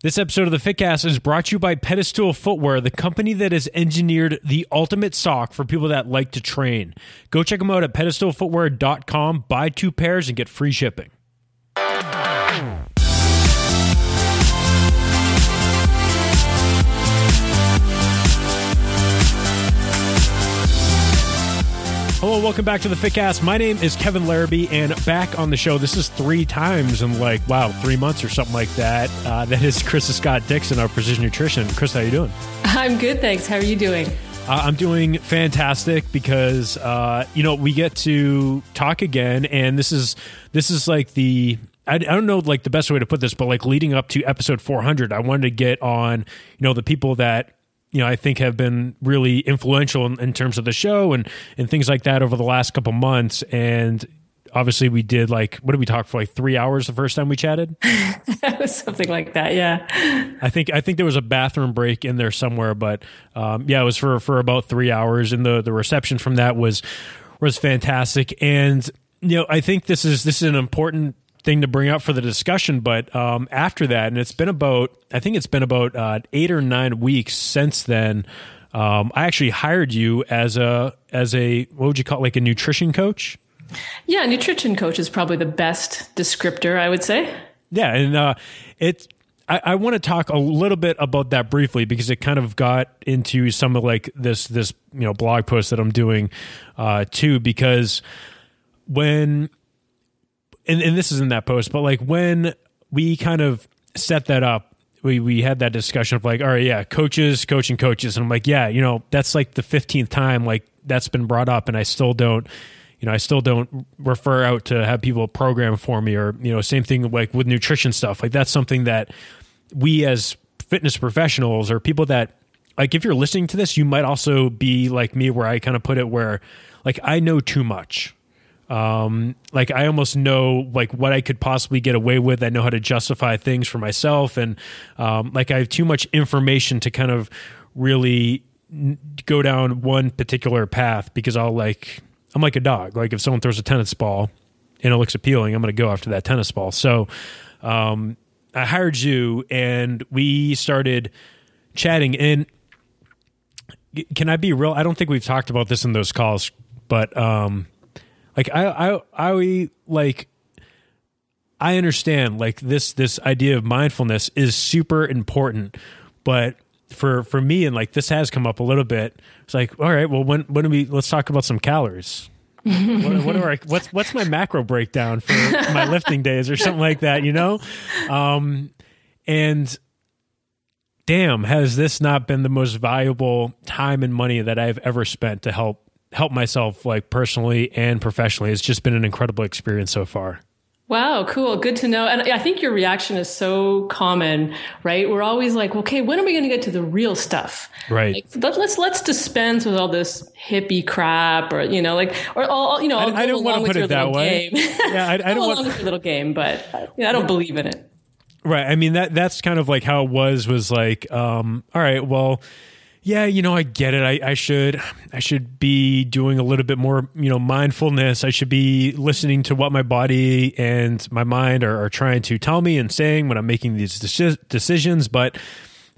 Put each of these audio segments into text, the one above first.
This episode of the Fitcast is brought to you by Pedestal Footwear, the company that has engineered the ultimate sock for people that like to train. Go check them out at pedestalfootwear.com, buy two pairs, and get free shipping. Hello, welcome back to the Fitcast. My name is Kevin Larrabee, and back on the show, this is three times in like, wow, three months or something like that. Uh, that is Krista Scott-Dixon, our Precision Nutrition. Krista, how you doing? I'm good, thanks. How are you doing? Uh, I'm doing fantastic because uh, you know we get to talk again, and this is this is like the I, I don't know like the best way to put this, but like leading up to episode 400, I wanted to get on you know the people that you know I think have been really influential in, in terms of the show and and things like that over the last couple months, and obviously we did like what did we talk for like three hours the first time we chatted? Something like that yeah. I think i think there was a bathroom break in there somewhere but um, yeah it was for for about three hours. And the the reception from that was was fantastic. And you know i think this is this is an important thing to bring up for the discussion but um, after that and it's been about i think it's been about uh, eight or nine weeks since then um, i actually hired you as a as a what would you call it, like a nutrition coach yeah, nutrition coach is probably the best descriptor, I would say. Yeah, and uh, it's. I, I want to talk a little bit about that briefly because it kind of got into some of like this this you know blog post that I'm doing uh, too because when and, and this is in that post, but like when we kind of set that up, we we had that discussion of like, all right, yeah, coaches, coaching coaches, and I'm like, yeah, you know, that's like the fifteenth time like that's been brought up, and I still don't you know, I still don't refer out to have people program for me or, you know, same thing like with nutrition stuff. Like that's something that we as fitness professionals or people that like if you're listening to this, you might also be like me where I kind of put it where like I know too much. Um, like I almost know like what I could possibly get away with. I know how to justify things for myself, and um, like I have too much information to kind of really go down one particular path because I'll like I'm like a dog. Like if someone throws a tennis ball and it looks appealing, I'm going to go after that tennis ball. So um, I hired you and we started chatting. And can I be real? I don't think we've talked about this in those calls, but um, like I, I, I like. I understand like this this idea of mindfulness is super important, but for for me and like this has come up a little bit. It's like, all right, well, when when do we let's talk about some calories. what, what are I, what's what's my macro breakdown for my lifting days or something like that, you know? Um, and damn, has this not been the most valuable time and money that I've ever spent to help help myself like personally and professionally? It's just been an incredible experience so far. Wow, cool. Good to know. And I think your reaction is so common, right? We're always like, okay, when are we going to get to the real stuff? Right. Like, let's let's dispense with all this hippie crap, or you know, like, or all you know. I, I don't want to put it that way. yeah, I, I don't want with your little game, but you know, I don't believe in it. Right. I mean that that's kind of like how it was. Was like, um, all right, well yeah, you know, I get it. I, I should I should be doing a little bit more, you know, mindfulness. I should be listening to what my body and my mind are, are trying to tell me and saying when I'm making these decisions. But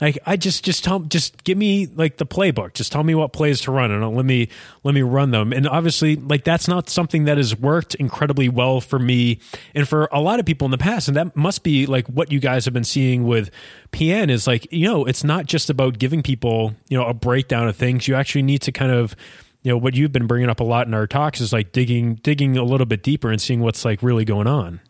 like I just just tell just give me like the playbook. Just tell me what plays to run and let me let me run them. And obviously like that's not something that has worked incredibly well for me and for a lot of people in the past. And that must be like what you guys have been seeing with PN is like, you know, it's not just about giving people, you know, a breakdown of things. You actually need to kind of you know what you've been bringing up a lot in our talks is like digging digging a little bit deeper and seeing what's like really going on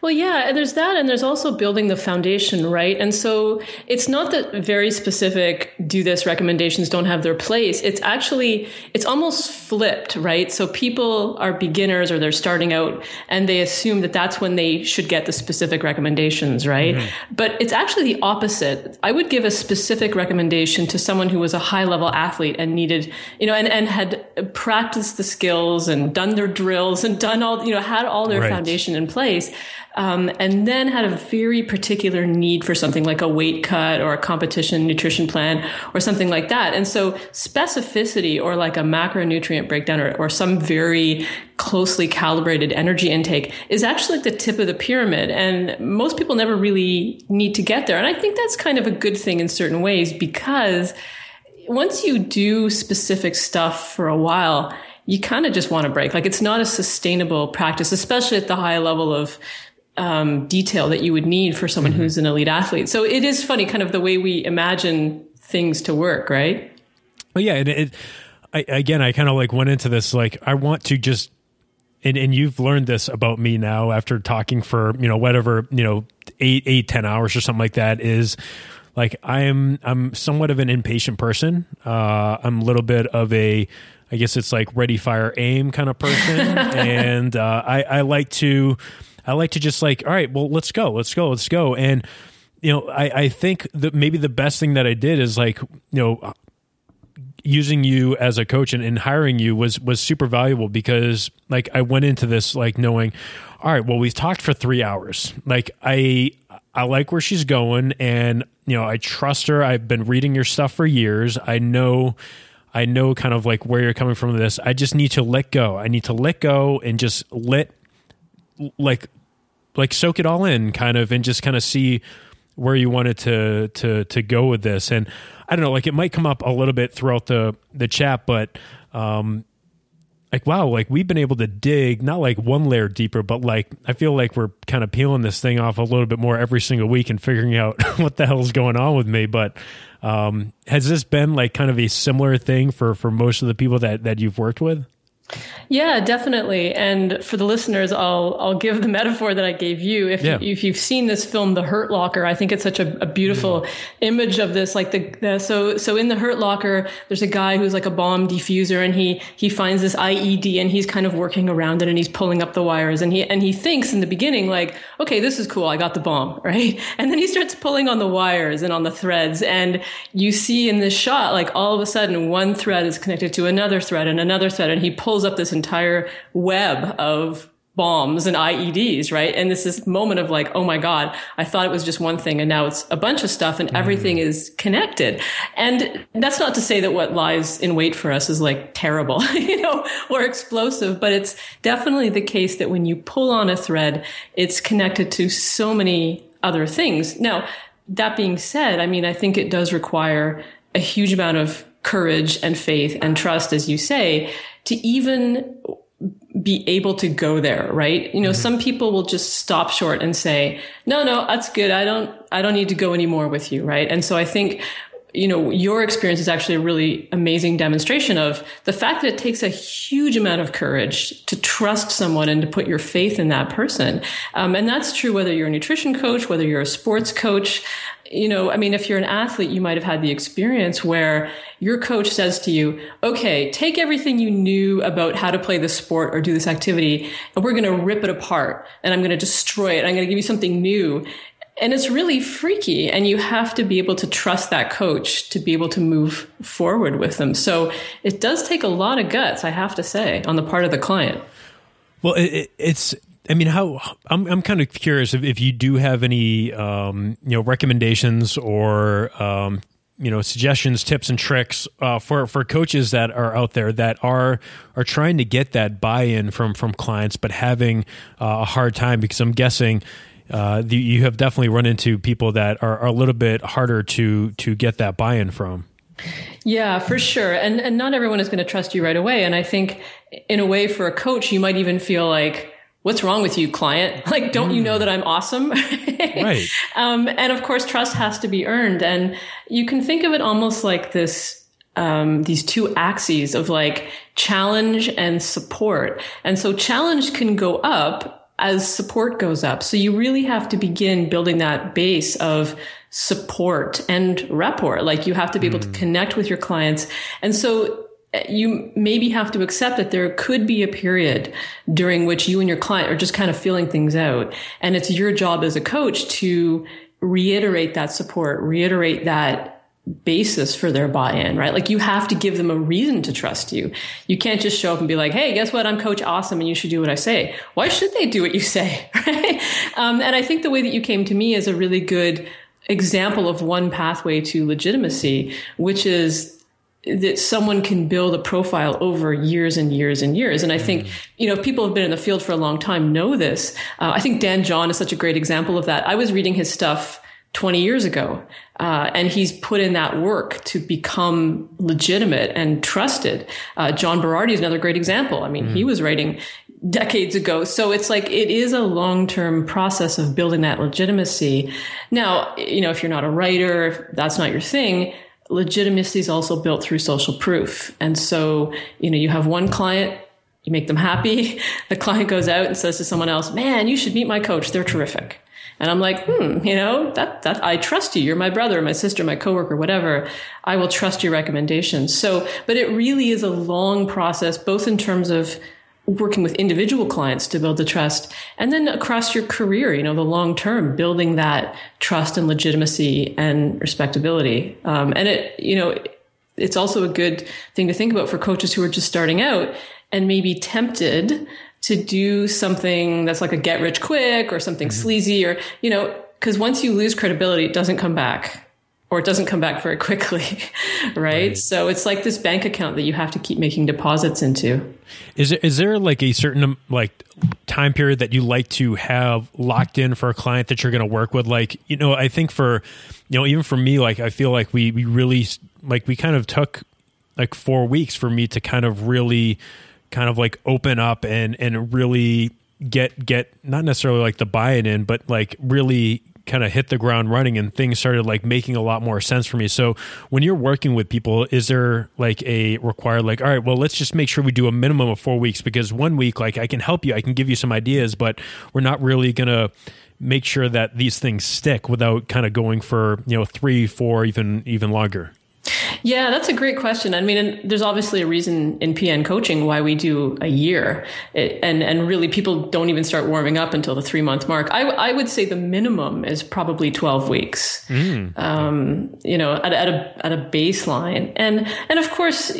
well, yeah, there's that, and there's also building the foundation, right? And so it's not that very specific do this recommendations don't have their place. It's actually it's almost flipped, right? So people are beginners or they're starting out, and they assume that that's when they should get the specific recommendations, right? Mm-hmm. But it's actually the opposite. I would give a specific recommendation to someone who was a high level athlete and needed, you know, and and had practiced the skills and done their drills and done all, you know, had all their right. foundation in place um, and then had a very particular need for something like a weight cut or a competition nutrition plan or something like that. And so specificity or like a macronutrient breakdown or, or some very closely calibrated energy intake is actually the tip of the pyramid. And most people never really need to get there. And I think that's kind of a good thing in certain ways because once you do specific stuff for a while, you kind of just want to break. Like it's not a sustainable practice, especially at the high level of um, detail that you would need for someone mm-hmm. who's an elite athlete. So it is funny, kind of the way we imagine things to work, right? Well, yeah, and it, I, again, I kind of like went into this like I want to just, and and you've learned this about me now after talking for you know whatever you know eight eight ten hours or something like that is like I am I'm somewhat of an impatient person. Uh, I'm a little bit of a I guess it's like ready, fire, aim kind of person, and uh, I, I like to I like to just like all right, well let's go, let's go, let's go, and you know I I think that maybe the best thing that I did is like you know using you as a coach and, and hiring you was was super valuable because like I went into this like knowing all right well we've talked for three hours. Like I I like where she's going and you know I trust her. I've been reading your stuff for years. I know I know kind of like where you're coming from with this. I just need to let go. I need to let go and just let like like soak it all in kind of and just kind of see where you wanted to to to go with this. And I don't know, like it might come up a little bit throughout the the chat, but um like wow like we've been able to dig not like one layer deeper but like i feel like we're kind of peeling this thing off a little bit more every single week and figuring out what the hell's going on with me. But um, has this been like kind of a similar thing for for most of the people that that you've worked with yeah, definitely. And for the listeners, I'll I'll give the metaphor that I gave you. If yeah. if you've seen this film, The Hurt Locker, I think it's such a, a beautiful mm-hmm. image of this. Like the, the, so so in The Hurt Locker, there's a guy who's like a bomb defuser, and he he finds this IED, and he's kind of working around it, and he's pulling up the wires, and he and he thinks in the beginning like, okay, this is cool, I got the bomb, right? And then he starts pulling on the wires and on the threads, and you see in this shot, like all of a sudden, one thread is connected to another thread and another thread, and he pulls up this entire web of bombs and IEDs, right? And this is moment of like, oh my God, I thought it was just one thing and now it's a bunch of stuff and everything mm. is connected. And that's not to say that what lies in wait for us is like terrible, you know, or explosive, but it's definitely the case that when you pull on a thread, it's connected to so many other things. Now, that being said, I mean, I think it does require a huge amount of courage and faith and trust, as you say, to even be able to go there, right? You know, mm-hmm. some people will just stop short and say, no, no, that's good. I don't, I don't need to go anymore with you, right? And so I think, you know, your experience is actually a really amazing demonstration of the fact that it takes a huge amount of courage to trust someone and to put your faith in that person. Um, and that's true whether you're a nutrition coach, whether you're a sports coach you know, I mean, if you're an athlete, you might have had the experience where your coach says to you, okay, take everything you knew about how to play this sport or do this activity, and we're going to rip it apart and I'm going to destroy it. I'm going to give you something new. And it's really freaky. And you have to be able to trust that coach to be able to move forward with them. So it does take a lot of guts, I have to say, on the part of the client. Well, it, it's I mean, how I'm I'm kind of curious if, if you do have any um, you know recommendations or um, you know suggestions, tips, and tricks uh, for for coaches that are out there that are are trying to get that buy-in from from clients, but having uh, a hard time because I'm guessing. Uh, the, you have definitely run into people that are, are a little bit harder to to get that buy-in from. Yeah, for sure. And and not everyone is going to trust you right away. And I think in a way for a coach, you might even feel like, what's wrong with you, client? Like, don't mm. you know that I'm awesome? right. Um, and of course, trust has to be earned. And you can think of it almost like this, um, these two axes of like challenge and support. And so challenge can go up as support goes up. So you really have to begin building that base of support and rapport. Like you have to be able to mm. connect with your clients. And so you maybe have to accept that there could be a period during which you and your client are just kind of feeling things out. And it's your job as a coach to reiterate that support, reiterate that basis for their buy-in, right? Like you have to give them a reason to trust you. You can't just show up and be like, "Hey, guess what? I'm Coach Awesome, and you should do what I say." Why should they do what you say, right? Um, and I think the way that you came to me is a really good example of one pathway to legitimacy, which is that someone can build a profile over years and years and years. And I think, mm. you know, people have been in the field for a long time know this. Uh, I think Dan John is such a great example of that. I was reading his stuff 20 years ago. Uh, and he's put in that work to become legitimate and trusted. Uh, John Berardi is another great example. I mean, mm. he was writing decades ago. So it's like it is a long term process of building that legitimacy. Now, you know, if you're not a writer, if that's not your thing, legitimacy is also built through social proof. And so, you know, you have one client, you make them happy. The client goes out and says to someone else, man, you should meet my coach. They're terrific. And I'm like, hmm, you know, that, that I trust you. You're my brother, my sister, my coworker, whatever. I will trust your recommendations. So, but it really is a long process, both in terms of working with individual clients to build the trust and then across your career, you know, the long term, building that trust and legitimacy and respectability. Um, and it, you know, it's also a good thing to think about for coaches who are just starting out and maybe tempted to do something that's like a get rich quick or something mm-hmm. sleazy or, you know, because once you lose credibility, it doesn't come back or it doesn't come back very quickly, right? right? So it's like this bank account that you have to keep making deposits into. Is there, is there like a certain like time period that you like to have locked in for a client that you're going to work with? Like, you know, I think for, you know, even for me, like I feel like we we really like we kind of took like four weeks for me to kind of really kind of like open up and and really get get not necessarily like the buy-in in but like really kind of hit the ground running and things started like making a lot more sense for me. So when you're working with people, is there like a required like, all right, well, let's just make sure we do a minimum of four weeks because one week, like I can help you, I can give you some ideas, but we're not really gonna make sure that these things stick without kind of going for, you know, three, four, even even longer. Yeah, that's a great question. I mean, there's obviously a reason in PN coaching why we do a year, it, and and really people don't even start warming up until the three month mark. I, I would say the minimum is probably 12 weeks. Mm. Um, you know, at, at a at a baseline, and and of course,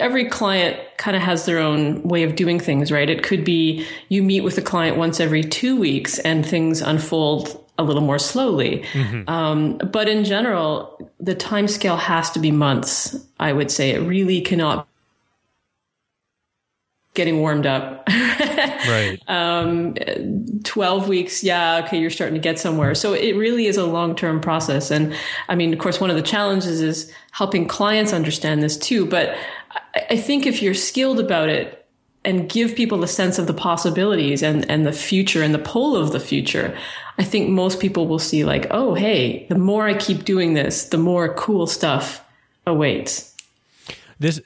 every client kind of has their own way of doing things, right? It could be you meet with a client once every two weeks, and things unfold a little more slowly. Mm-hmm. Um, but in general, the time scale has to be months. I would say it really cannot getting warmed up. right. Um, 12 weeks. Yeah. Okay. You're starting to get somewhere. So it really is a long-term process. And I mean, of course, one of the challenges is helping clients understand this too. But I think if you're skilled about it, and give people a sense of the possibilities and, and the future and the pull of the future, I think most people will see like, oh, hey, the more I keep doing this, the more cool stuff awaits. This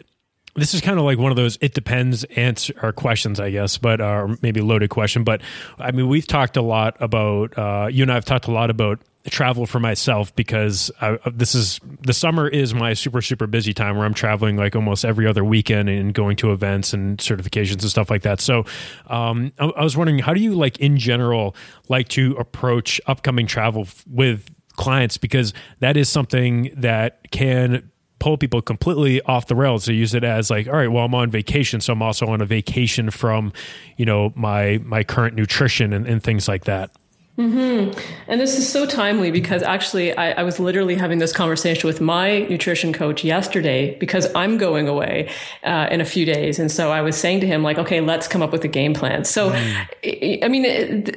this is kind of like one of those it depends answer or questions, I guess, but uh, maybe loaded question. But I mean, we've talked a lot about uh, you and I have talked a lot about travel for myself because I, this is the summer is my super super busy time where I'm traveling like almost every other weekend and going to events and certifications and stuff like that. So um, I, I was wondering, how do you like in general like to approach upcoming travel with clients because that is something that can pull people completely off the rails. They use it as like, all right, well, I'm on vacation, so I'm also on a vacation from, you know, my my current nutrition and, and things like that. Mm-hmm. And this is so timely because actually, I, I, was literally having this conversation with my nutrition coach yesterday because I'm going away uh, in a few days, and so I was saying to him like, "Okay, let's come up with a game plan." So, mm. I mean,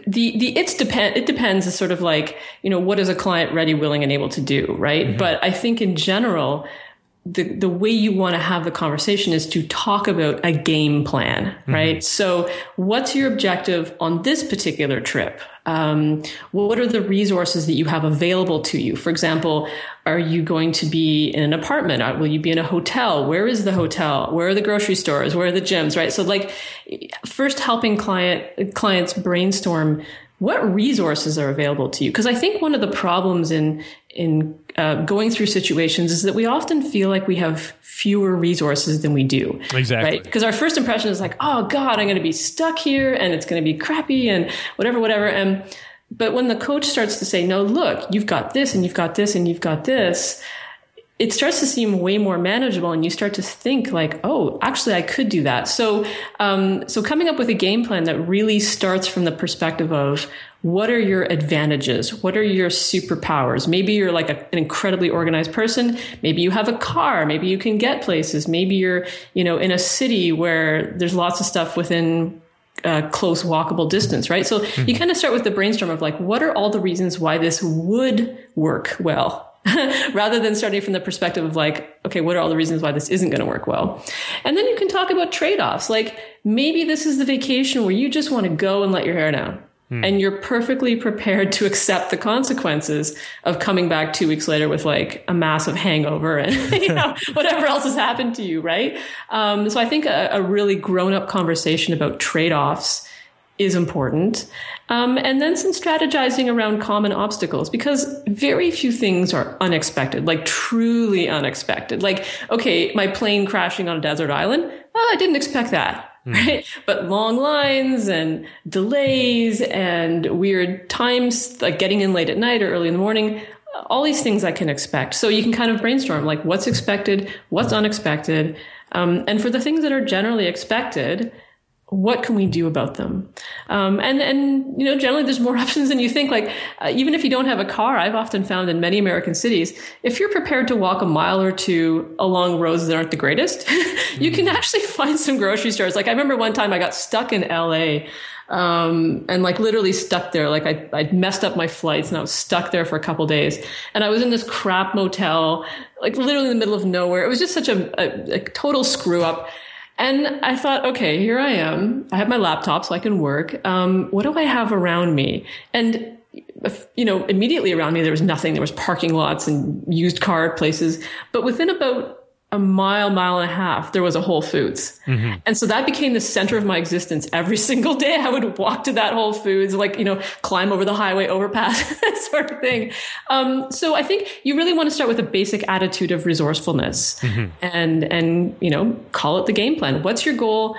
the the it's depend it depends. Is sort of like you know what is a client ready, willing, and able to do, right? Mm-hmm. But I think in general, the, the way you want to have the conversation is to talk about a game plan, mm-hmm. right? Mm-hmm. So what's your objective on this particular trip? Um, what are the resources that you have available to you? For example, are you going to be in an apartment? Will you be in a hotel? Where is the hotel? Where are the grocery stores? Where are the gyms, right? So like first helping client, clients brainstorm what resources are available to you? Because I think one of the problems in in uh, going through situations is that we often feel like we have fewer resources than we do. Exactly. Right? Because our first impression is like, oh God, I'm going to be stuck here and it's going to be crappy and whatever, whatever. And but when the coach starts to say, no, look, you've got this and you've got this and you've got this, it starts to seem way more manageable and you start to think like oh actually i could do that so um, so coming up with a game plan that really starts from the perspective of what are your advantages what are your superpowers maybe you're like a, an incredibly organized person maybe you have a car maybe you can get places maybe you're you know in a city where there's lots of stuff within uh, close walkable distance, right? So mm-hmm. you kind of start with the brainstorm of like, what are all the reasons why this would work well? rather than starting from the perspective of like, okay, what are all the reasons why this isn't going to work well? And then you can talk about trade offs. Like maybe this is the vacation where you just want to go and let your hair down. Hmm. And you're perfectly prepared to accept the consequences of coming back two weeks later with like a massive hangover and you know whatever else has happened to you, right? Um, so I think a, a really grown up conversation about trade offs is important. Um, and then some strategizing around common obstacles because very few things are unexpected, like truly unexpected. Like, okay, my plane crashing on a desert island. Oh, I didn't expect that. Mm. Right. But long lines and delays and weird times, like getting in late at night or early in the morning, all these things I can expect. So you can kind of brainstorm like what's expected, what's unexpected. Um, and for the things that are generally expected, what can we do about them? Um, and and you know, generally, there's more options than you think. Like uh, even if you don't have a car, I've often found in many American cities, if you're prepared to walk a mile or two along roads that aren't the greatest, you can actually find some grocery stores. Like I remember one time I got stuck in L.A. Um, and like literally stuck there. Like I, I messed up my flights and I was stuck there for a couple days. And I was in this crap motel, like literally in the middle of nowhere. It was just such a, a, a total screw up. And I thought, okay, here I am. I have my laptop so I can work. Um, what do I have around me? And you know, immediately around me there was nothing. There was parking lots and used car places. But within about a mile, mile and a half, there was a Whole Foods. Mm-hmm. And so that became the center of my existence. Every single day I would walk to that Whole Foods, like, you know, climb over the highway overpass, that sort of thing. Um, so I think you really want to start with a basic attitude of resourcefulness mm-hmm. and, and, you know, call it the game plan. What's your goal?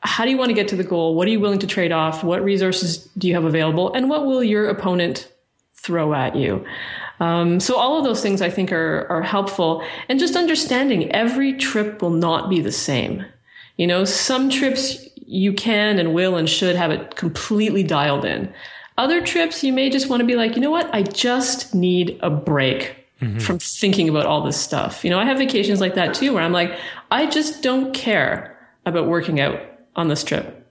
How do you want to get to the goal? What are you willing to trade off? What resources do you have available? And what will your opponent throw at you? Um, so all of those things I think are are helpful, and just understanding every trip will not be the same. You know, some trips you can and will and should have it completely dialed in. Other trips you may just want to be like, you know what, I just need a break mm-hmm. from thinking about all this stuff. You know, I have vacations like that too, where I'm like, I just don't care about working out on this trip,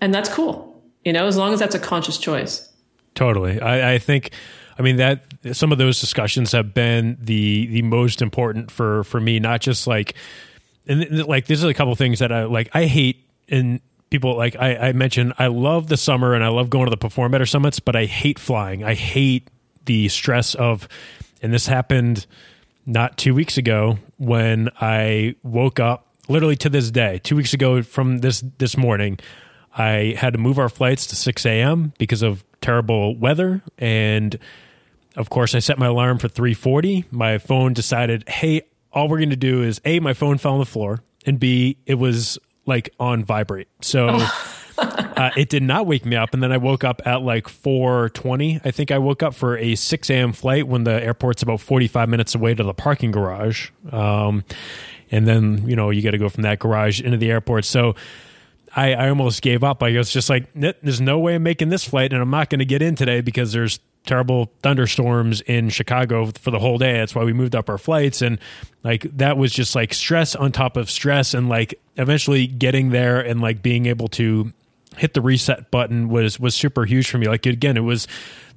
and that's cool. You know, as long as that's a conscious choice. Totally, I, I think I mean that some of those discussions have been the the most important for for me. Not just like and like this is a couple things that I like. I hate and people like I, I mentioned. I love the summer and I love going to the Perform Better summits, but I hate flying. I hate the stress of, and this happened not two weeks ago when I woke up. Literally to this day, two weeks ago from this this morning, I had to move our flights to 6 a.m. because of terrible weather and of course, I set my alarm for 3:40. My phone decided, "Hey, all we're going to do is A, my phone fell on the floor, and B, it was like on vibrate." So uh, it did not wake me up, and then I woke up at like 4:20. I think I woke up for a 6 a.m. flight when the airport's about 45 minutes away to the parking garage, um, and then you know you got to go from that garage into the airport. So. I, I almost gave up. I was just like, there's no way I'm making this flight, and I'm not going to get in today because there's terrible thunderstorms in Chicago for the whole day. That's why we moved up our flights. And like that was just like stress on top of stress. And like eventually getting there and like being able to hit the reset button was was super huge for me. Like again, it was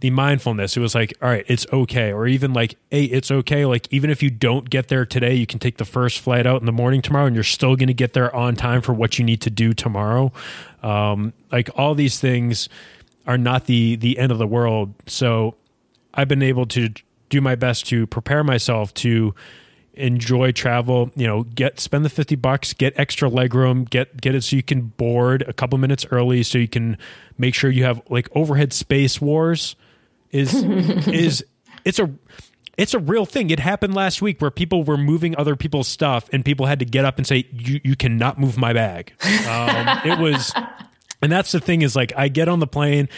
the mindfulness. It was like, all right, it's okay. Or even like, hey, it's okay. Like even if you don't get there today, you can take the first flight out in the morning tomorrow and you're still gonna get there on time for what you need to do tomorrow. Um, like all these things are not the the end of the world. So I've been able to do my best to prepare myself to enjoy travel you know get spend the 50 bucks get extra leg room get get it so you can board a couple minutes early so you can make sure you have like overhead space wars is is it's a it's a real thing. It happened last week where people were moving other people's stuff and people had to get up and say, you, you cannot move my bag. Um, it was and that's the thing is like I get on the plane,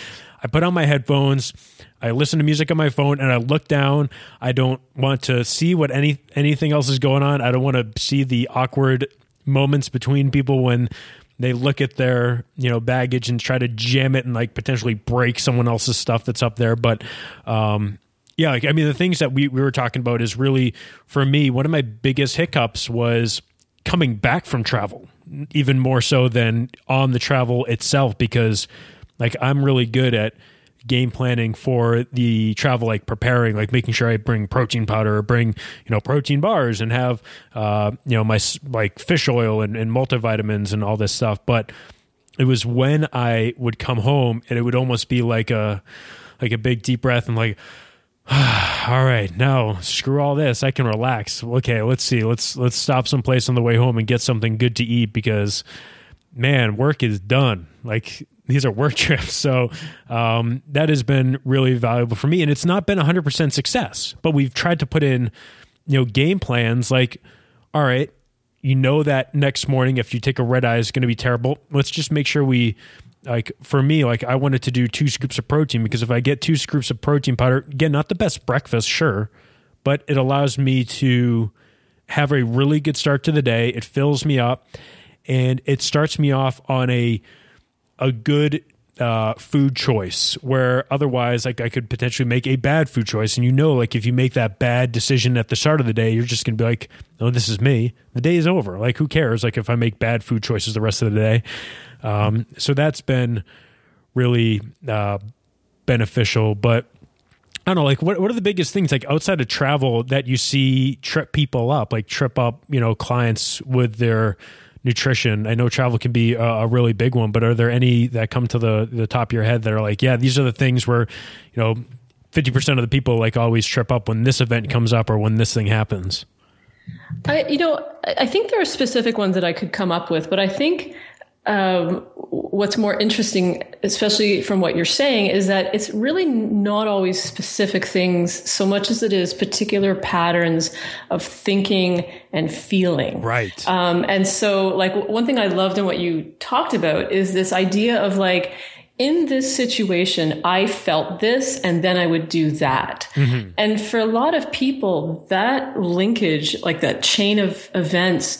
I put on my headphones, I listen to music on my phone and I look down. I don't want to see what any anything else is going on. I don't want to see the awkward moments between people when they look at their you know baggage and try to jam it and like potentially break someone else's stuff that's up there. But um, yeah, like I mean, the things that we we were talking about is really for me one of my biggest hiccups was coming back from travel, even more so than on the travel itself because like I'm really good at game planning for the travel, like preparing, like making sure I bring protein powder or bring, you know, protein bars and have, uh, you know, my like fish oil and, and multivitamins and all this stuff. But it was when I would come home and it would almost be like a, like a big deep breath and like, all right, now screw all this. I can relax. Okay, let's see. Let's let's stop someplace on the way home and get something good to eat because man, work is done. Like these are work trips. So um, that has been really valuable for me. And it's not been 100% success, but we've tried to put in, you know, game plans like, all right, you know that next morning if you take a red eye is going to be terrible. Let's just make sure we like for me like I wanted to do two scoops of protein because if I get two scoops of protein powder, again, not the best breakfast, sure, but it allows me to have a really good start to the day. It fills me up and it starts me off on a a good uh, food choice where otherwise like I could potentially make a bad food choice. And you know like if you make that bad decision at the start of the day you're just gonna be like oh this is me. The day is over. Like who cares? Like if I make bad food choices the rest of the day um, so that's been really uh, beneficial but I don't know like what what are the biggest things like outside of travel that you see trip people up like trip up you know clients with their nutrition? I know travel can be a, a, really big one, but are there any that come to the the top of your head that are like, yeah, these are the things where, you know, fifty percent of the people like always trip up when this event comes up or when this thing happens? I, you know, I think there are specific ones that I could come up with, but I think um, what's more interesting, especially from what you're saying, is that it's really not always specific things so much as it is particular patterns of thinking and feeling. Right. Um, and so, like, one thing I loved in what you talked about is this idea of like, in this situation, I felt this and then I would do that. Mm-hmm. And for a lot of people, that linkage, like that chain of events,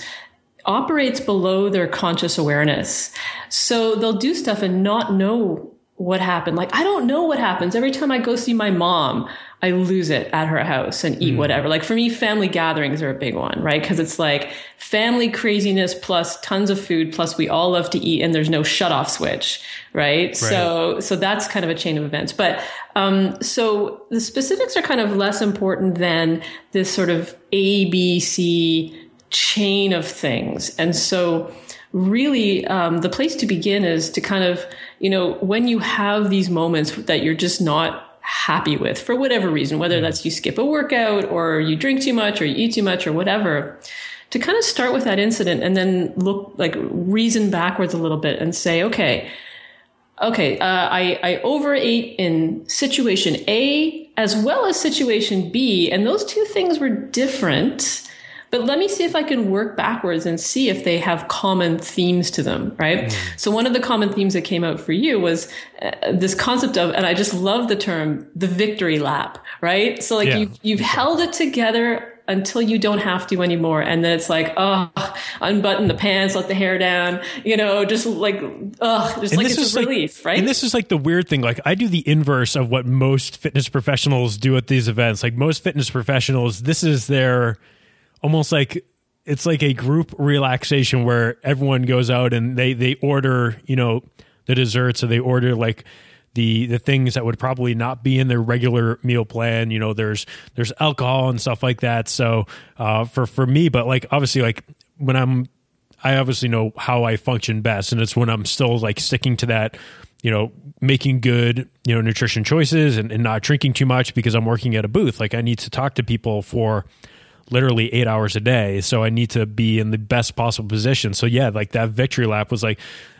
operates below their conscious awareness. So they'll do stuff and not know what happened. Like, I don't know what happens. Every time I go see my mom, I lose it at her house and eat mm. whatever. Like for me, family gatherings are a big one, right? Cause it's like family craziness plus tons of food plus we all love to eat and there's no shut off switch, right? right? So, so that's kind of a chain of events. But, um, so the specifics are kind of less important than this sort of A, B, C chain of things. And so, really, um, the place to begin is to kind of, you know, when you have these moments that you're just not happy with for whatever reason, whether that's you skip a workout or you drink too much or you eat too much or whatever, to kind of start with that incident and then look like reason backwards a little bit and say, okay, okay, uh, I, I overate in situation A as well as situation B, and those two things were different. But let me see if I can work backwards and see if they have common themes to them, right? Mm. So one of the common themes that came out for you was uh, this concept of, and I just love the term, the victory lap, right? So like yeah. you, you've held it together until you don't have to anymore. And then it's like, oh, unbutton the pants, let the hair down, you know, just like, oh, just and like it's a relief, like, right? And this is like the weird thing. Like I do the inverse of what most fitness professionals do at these events. Like most fitness professionals, this is their, almost like it's like a group relaxation where everyone goes out and they they order you know the desserts or they order like the the things that would probably not be in their regular meal plan. You know there's there's alcohol and stuff like that. So uh, for for me but like obviously like when i'm i obviously know how i function best and it's when i'm still like sticking to that you know making good you know nutrition choices and, and not drinking too much because i'm working at a booth. Like i need to talk to people for literally eight hours a day. So I need to be in the best possible position. So yeah, like that victory lap was like,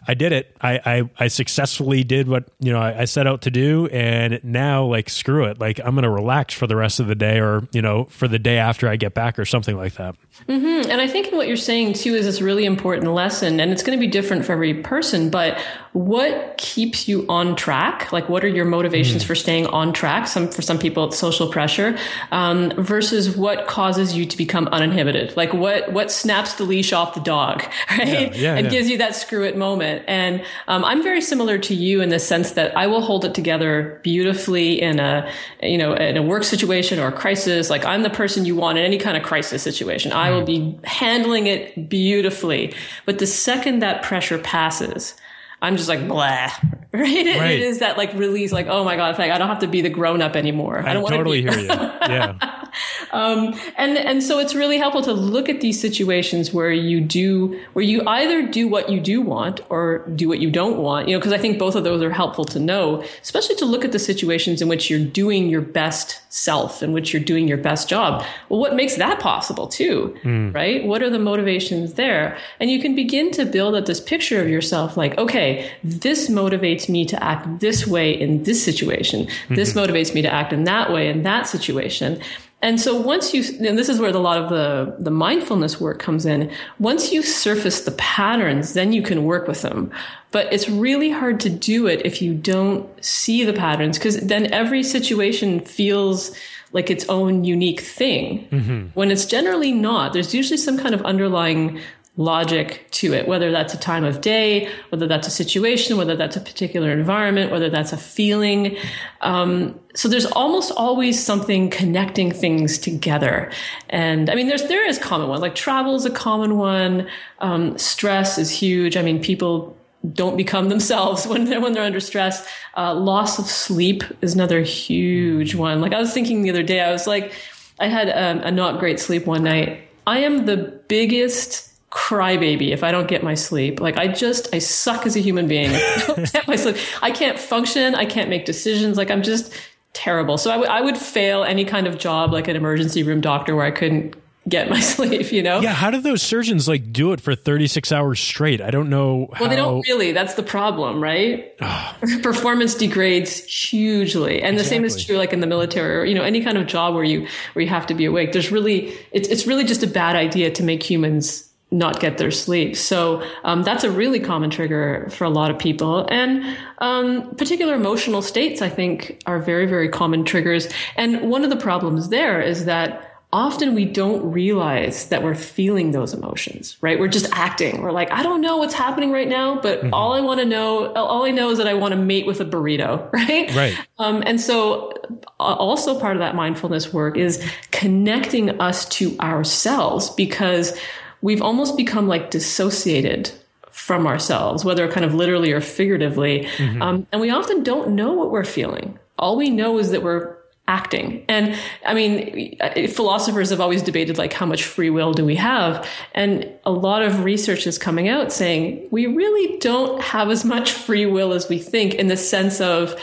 I did it. I, I, I successfully did what you know I, I, set out to do, and now like screw it. Like I'm gonna relax for the rest of the day, or you know for the day after I get back, or something like that. Mm-hmm. And I think what you're saying too is this really important lesson, and it's going to be different for every person. But what keeps you on track? Like, what are your motivations mm. for staying on track? Some for some people, it's social pressure, um, versus what causes you to become uninhibited. Like, what what snaps the leash off the dog, right? Yeah, yeah, and yeah. gives you that screw it moment. And um, I'm very similar to you in the sense that I will hold it together beautifully in a you know in a work situation or a crisis. Like, I'm the person you want in any kind of crisis situation. I will be handling it beautifully. But the second that pressure passes, I'm just like blah, right? right? It is that like release, like oh my god, like I don't have to be the grown up anymore. I, I don't totally hear you. Yeah. um, and and so it's really helpful to look at these situations where you do where you either do what you do want or do what you don't want. You know, because I think both of those are helpful to know, especially to look at the situations in which you're doing your best self, in which you're doing your best job. Well, what makes that possible too, mm. right? What are the motivations there? And you can begin to build up this picture of yourself, like, okay, this motivates me to act this way in this situation. Mm-hmm. This motivates me to act in that way in that situation. And so once you, and this is where a lot of the, the mindfulness work comes in. Once you surface the patterns, then you can work with them. But it's really hard to do it if you don't see the patterns, because then every situation feels like its own unique thing mm-hmm. when it's generally not. There's usually some kind of underlying logic to it, whether that's a time of day, whether that's a situation, whether that's a particular environment, whether that's a feeling. Um, so there's almost always something connecting things together. And I mean, there's, there is common ones, like travel is a common one. Um, stress is huge. I mean, people don't become themselves when they're, when they're under stress. Uh, loss of sleep is another huge one. Like I was thinking the other day, I was like, I had um, a not great sleep one night. I am the biggest crybaby if I don't get my sleep. Like I just I suck as a human being. Get my sleep. I can't function. I can't make decisions. Like I'm just terrible. So I, w- I would fail any kind of job like an emergency room doctor where I couldn't get my sleep, you know? Yeah. How do those surgeons like do it for 36 hours straight? I don't know. How... Well, they don't really. That's the problem, right? Performance degrades hugely. And exactly. the same is true like in the military or, you know, any kind of job where you, where you have to be awake. There's really, it's, it's really just a bad idea to make humans not get their sleep. So um, that's a really common trigger for a lot of people. And um, particular emotional states, I think, are very, very common triggers. And one of the problems there is that often we don't realize that we're feeling those emotions, right? We're just acting. We're like, I don't know what's happening right now, but mm-hmm. all I want to know, all I know is that I want to mate with a burrito, right? Right. Um, and so also part of that mindfulness work is connecting us to ourselves because we've almost become like dissociated from ourselves, whether kind of literally or figuratively. Mm-hmm. Um, and we often don't know what we're feeling. All we know is that we're acting. And I mean, philosophers have always debated like how much free will do we have? And a lot of research is coming out saying we really don't have as much free will as we think in the sense of,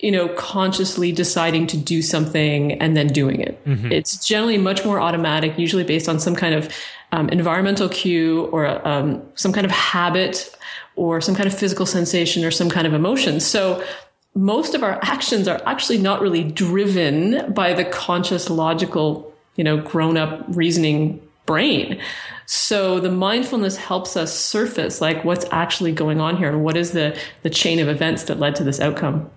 you know, consciously deciding to do something and then doing it. Mm-hmm. It's generally much more automatic, usually based on some kind of um, environmental cue or um, some kind of habit or some kind of physical sensation or some kind of emotion. So most of our actions are actually not really driven by the conscious, logical, you know, grown up reasoning brain. So the mindfulness helps us surface like what's actually going on here and what is the, the chain of events that led to this outcome.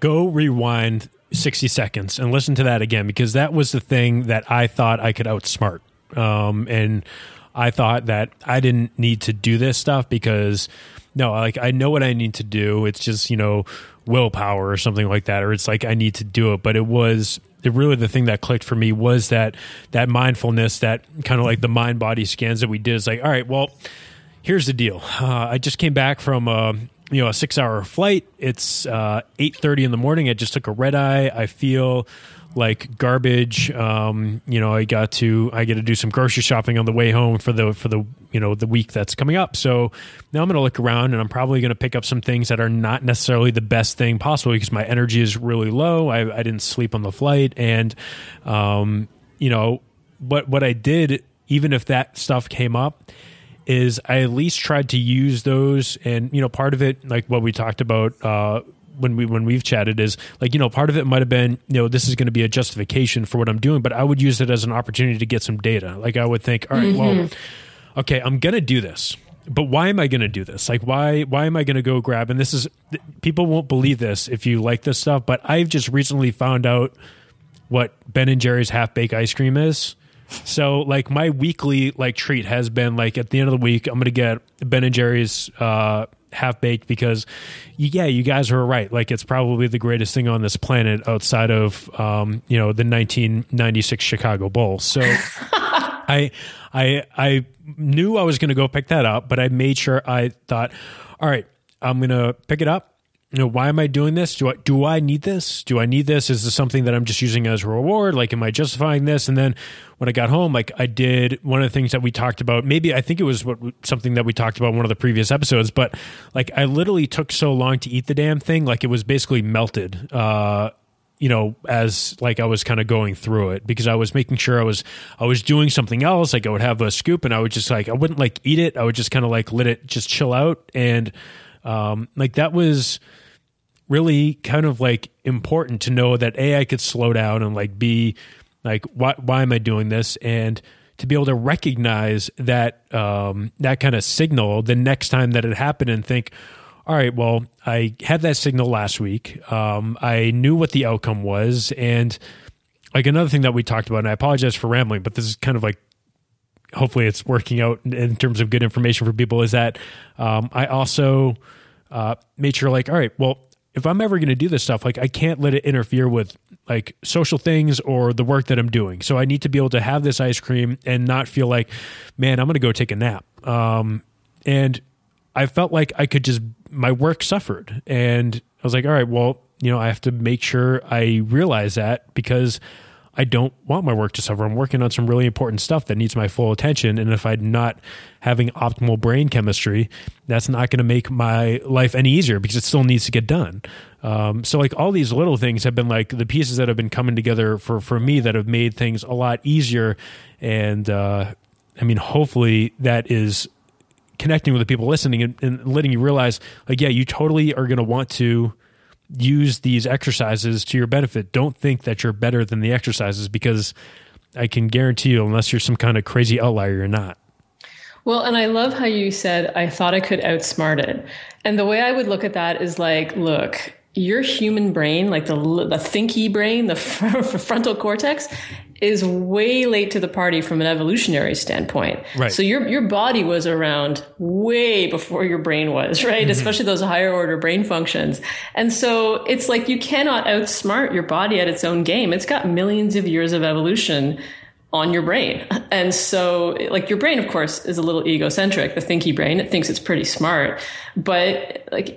Go rewind 60 seconds and listen to that again because that was the thing that I thought I could outsmart. Um, and I thought that I didn't need to do this stuff because no, like I know what I need to do. It's just, you know, willpower or something like that, or it's like I need to do it. But it was it really the thing that clicked for me was that that mindfulness, that kind of like the mind body scans that we did. It's like, all right, well, here's the deal. Uh, I just came back from a you know a six hour flight. It's uh, eight thirty in the morning. I just took a red eye. I feel like garbage. Um, you know, I got to I get to do some grocery shopping on the way home for the for the you know the week that's coming up. So now I'm going to look around and I'm probably going to pick up some things that are not necessarily the best thing possible because my energy is really low. I, I didn't sleep on the flight, and um, you know what what I did, even if that stuff came up is I at least tried to use those, and you know, part of it, like what we talked about uh, when we when we've chatted, is like you know, part of it might have been you know, this is going to be a justification for what I'm doing, but I would use it as an opportunity to get some data. Like I would think, all right, mm-hmm. well, okay, I'm going to do this but why am I going to do this? Like, why why am I going to go grab? And this is people won't believe this if you like this stuff, but I've just recently found out what Ben and Jerry's half bake ice cream is. So like my weekly like treat has been like at the end of the week I'm gonna get Ben and Jerry's uh, half baked because yeah you guys are right like it's probably the greatest thing on this planet outside of um, you know the 1996 Chicago Bulls. So I I I knew I was gonna go pick that up, but I made sure I thought, all right, I'm gonna pick it up you know, why am I doing this? Do I do I need this? Do I need this? Is this something that I'm just using as a reward? Like, am I justifying this? And then when I got home, like I did one of the things that we talked about. Maybe I think it was what something that we talked about in one of the previous episodes. But like, I literally took so long to eat the damn thing, like it was basically melted. Uh, you know as like i was kind of going through it because i was making sure i was i was doing something else like i would have a scoop and i would just like i wouldn't like eat it i would just kind of like let it just chill out and um like that was really kind of like important to know that a I could slow down and like be like why why am I doing this? And to be able to recognize that um, that kind of signal the next time that it happened and think all right well I had that signal last week. Um, I knew what the outcome was. And like another thing that we talked about and I apologize for rambling but this is kind of like hopefully it's working out in terms of good information for people is that um, I also uh, made sure like all right well if I'm ever going to do this stuff, like I can't let it interfere with like social things or the work that I'm doing. So I need to be able to have this ice cream and not feel like, man, I'm going to go take a nap. Um, and I felt like I could just, my work suffered. And I was like, all right, well, you know, I have to make sure I realize that because I don't want my work to suffer. I'm working on some really important stuff that needs my full attention. And if I'm not having optimal brain chemistry, that's not going to make my life any easier because it still needs to get done. Um, so like all these little things have been like the pieces that have been coming together for, for me that have made things a lot easier. And, uh, I mean, hopefully that is connecting with the people listening and, and letting you realize like, yeah, you totally are going to want to, use these exercises to your benefit. Don't think that you're better than the exercises because I can guarantee you, unless you're some kind of crazy outlier, you're not. Well, and I love how you said, I thought I could outsmart it. And the way I would look at that is like, look, your human brain, like the the thinky brain, the frontal cortex, is way late to the party from an evolutionary standpoint. Right. So your your body was around way before your brain was, right? Mm-hmm. Especially those higher order brain functions. And so it's like you cannot outsmart your body at its own game. It's got millions of years of evolution on your brain. And so, like, your brain, of course, is a little egocentric, the thinky brain. It thinks it's pretty smart. But, like,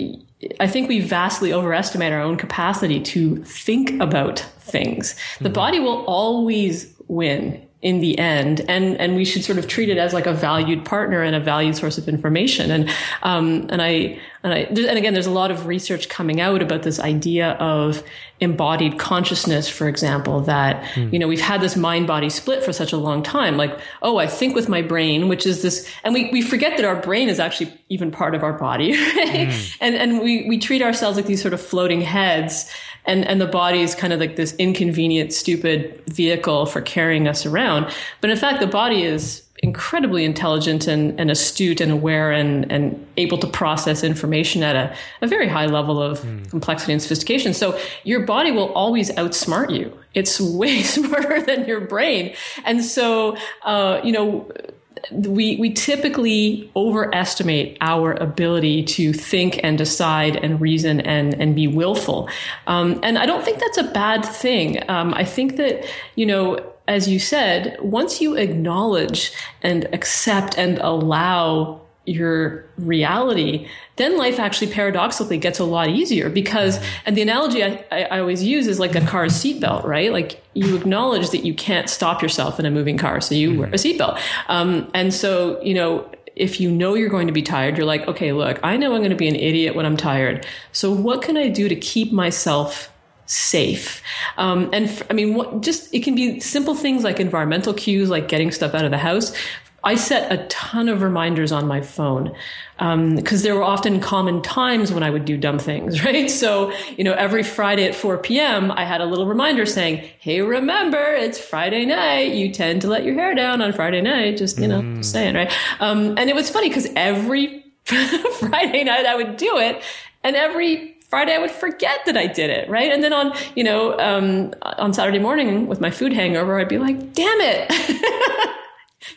I think we vastly overestimate our own capacity to think about things. The mm-hmm. body will always win in the end and and we should sort of treat it as like a valued partner and a valued source of information and um and i and i and again there's a lot of research coming out about this idea of embodied consciousness for example that mm. you know we've had this mind body split for such a long time like oh i think with my brain which is this and we we forget that our brain is actually even part of our body right? mm. and and we we treat ourselves like these sort of floating heads and and the body is kind of like this inconvenient stupid vehicle for carrying us around but in fact the body is incredibly intelligent and, and astute and aware and, and able to process information at a, a very high level of mm. complexity and sophistication. So your body will always outsmart you. It's way smarter than your brain. And so, uh, you know, we we typically overestimate our ability to think and decide and reason and and be willful, um, and I don't think that's a bad thing. Um, I think that you know as you said, once you acknowledge and accept and allow your reality, then life actually paradoxically gets a lot easier because, and the analogy I, I, always use is like a car's seatbelt, right? Like you acknowledge that you can't stop yourself in a moving car, so you wear a seatbelt. Um, and so, you know, if you know you're going to be tired, you're like, okay, look, I know I'm going to be an idiot when I'm tired. So what can I do to keep myself safe. Um, and f- I mean, what, just it can be simple things like environmental cues, like getting stuff out of the house. I set a ton of reminders on my phone because um, there were often common times when I would do dumb things, right? So, you know, every Friday at 4 p.m., I had a little reminder saying, Hey, remember, it's Friday night. You tend to let your hair down on Friday night. Just, you know, mm. just saying, right? Um, and it was funny because every Friday night I would do it. And every Friday I would forget that I did it, right? And then on, you know, um, on Saturday morning with my food hangover, I'd be like, damn it.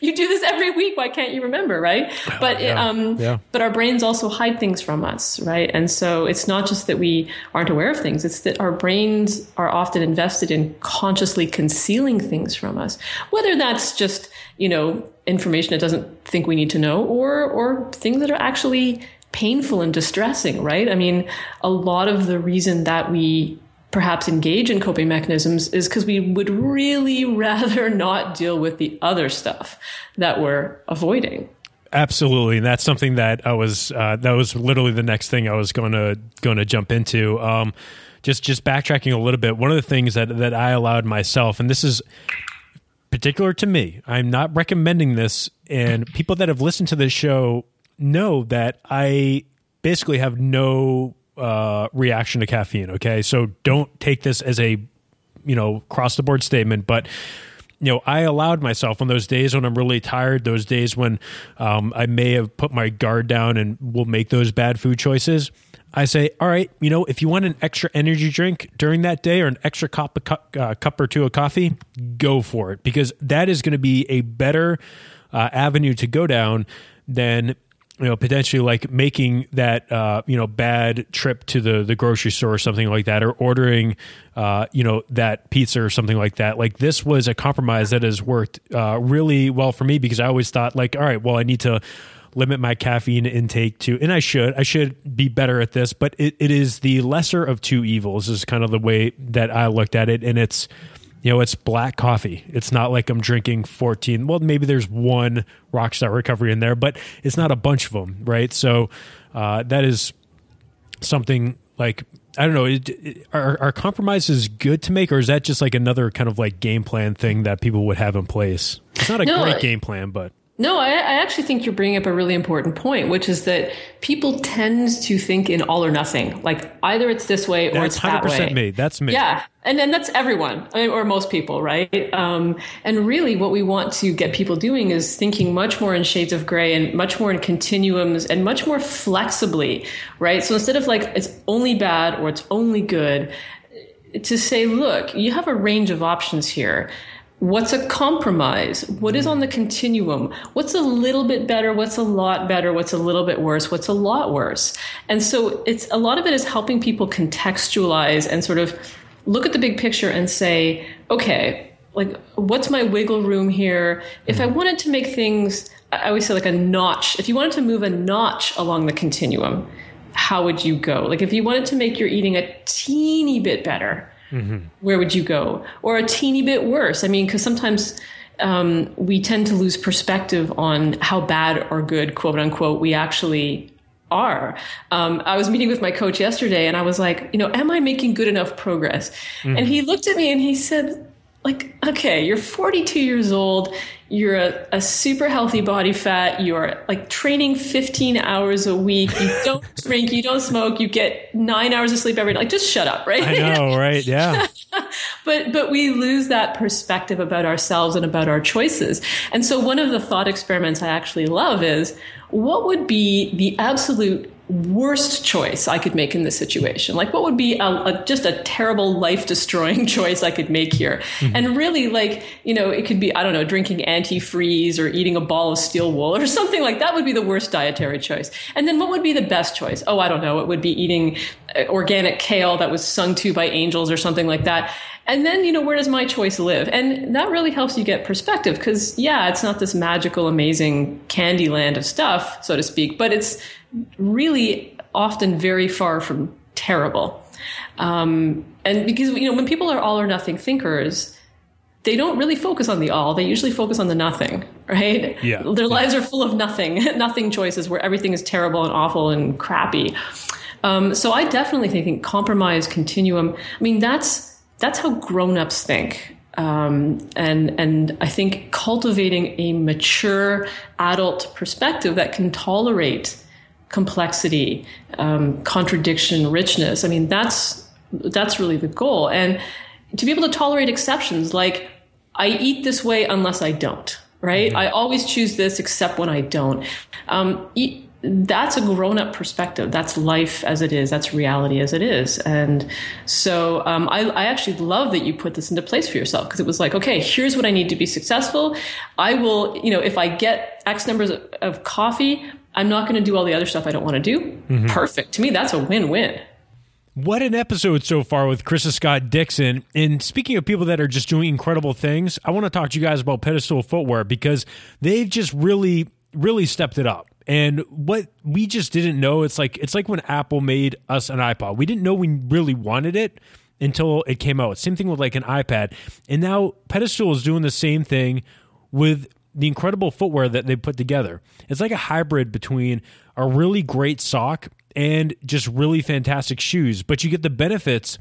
you do this every week. Why can't you remember, right? But yeah. um, yeah. but our brains also hide things from us, right? And so it's not just that we aren't aware of things; it's that our brains are often invested in consciously concealing things from us. Whether that's just you know information it doesn't think we need to know, or or things that are actually painful and distressing, right? I mean, a lot of the reason that we perhaps engage in coping mechanisms is because we would really rather not deal with the other stuff that we're avoiding. Absolutely, and that's something that I was uh, that was literally the next thing I was going to going to jump into. Um, just just backtracking a little bit, one of the things that that I allowed myself, and this is particular to me, I'm not recommending this, and people that have listened to this show know that I basically have no uh, reaction to caffeine. Okay, so don't take this as a you know cross the board statement, but you know, I allowed myself on those days when I'm really tired, those days when um, I may have put my guard down and will make those bad food choices. I say, all right, you know, if you want an extra energy drink during that day or an extra cup, cup, uh, cup or two of coffee, go for it because that is going to be a better uh, avenue to go down than you know potentially like making that uh, you know bad trip to the the grocery store or something like that or ordering uh, you know that pizza or something like that. Like this was a compromise that has worked uh, really well for me because i always thought like all right well i need to limit my caffeine intake to and i should i should be better at this but it, it is the lesser of two evils is kind of the way that i looked at it. And it's you know, it's black coffee. It's not like I'm drinking 14. Well, maybe there's one Rockstar recovery in there, but it's not a bunch of them, right? So uh, that is something like I don't know. It, it, are, are compromises good to make, or is that just like another kind of like game plan thing that people would have in place? It's not a no, great game plan, but no, I, I, actually think you're bringing up a really important point, which is that people tend to think in all or nothing. Like either it's this way or that's it's that way. That's 100% me. That's me. Yeah. And then that's everyone or most people, right? Um, and really what we want to get people doing is thinking much more in shades of gray and much more in continuums and much more flexibly, right? So instead of like it's only bad or it's only good, to say, look, you have a range of options here What's a compromise? What is hmm. on the continuum? What's a little bit better? What's a lot better? What's a little bit worse? What's a lot worse? And so it's a lot of it is helping people contextualize and sort of look at the big picture and say, okay, like what's my wiggle room here? If I hmm. wanted to make things, I always say like a notch, if you wanted to move a notch along the continuum, how would you go? Like if you wanted to make your eating a teeny bit better, mm-hmm. where would you go? Or a teeny bit worse? I mean, because sometimes um, we tend to lose perspective on how bad or good, quote unquote, we actually are. Um, I was meeting with my coach yesterday and I was like, you know, am I making good enough progress? Mm-hmm. And he looked at me and he said, like, okay, you're 42 years old. You're a, a, super healthy body fat. You're like training 15 hours a week. You don't drink. You don't smoke. You get nine hours of sleep every night. Like, just shut up, right? I know, right? Yeah. but but we lose that perspective about ourselves and about our choices. And so one of the thought experiments I actually love is what would be the absolute worst choice I could make in this situation? Like, what would be a, a, just a terrible, life destroying choice I could make here? Mm-hmm. And really, like, you know, it could be, I don't know, drinking antifreeze or eating a ball of steel wool or something like that would be the worst dietary choice. And then what would be the best choice? Oh, I don't know. It would be eating uh, organic kale that was sung to by angels or something like that. And then, you know, where does my choice live? And that really helps you get perspective because, yeah, it's not this magical, amazing candy land of stuff, so to speak, but it's really often very far from terrible. Um, and because, you know, when people are all or nothing thinkers, they don't really focus on the all. They usually focus on the nothing, right? Yeah. Their lives are full of nothing, nothing choices where everything is terrible and awful and crappy. Um, so I definitely think compromise continuum. I mean, that's that's how grown-ups think. Um, and and I think cultivating a mature adult perspective that can tolerate complexity, um, contradiction, richness. I mean, that's that's really the goal. And to be able to tolerate exceptions, like I eat this way unless I don't. Right? Mm-hmm. I always choose this except when I don't. Um, eat, that's a grown up perspective. That's life as it is. That's reality as it is. And so um, I, I, actually love that you put this into place for yourself because it was like, okay, here's what I need to be successful. I will, you know, if I get X numbers of, of coffee, I'm not going to do all the other stuff I don't want to do. Mm-hmm. Perfect. To me, that's a win win. What an episode so far with Krista Scott-Dixon. And speaking of people that are just doing incredible things, I want to talk to you guys about Pedestal Footwear because they've just really, really stepped it up. And what we just didn't know, it's like it's like when Apple made us an iPod. We didn't know we really wanted it until it came out. Same thing with like an iPad. And now Pedestal is doing the same thing with the incredible footwear that they put together. It's like a hybrid between a really great sock and just really fantastic shoes, but you get the benefits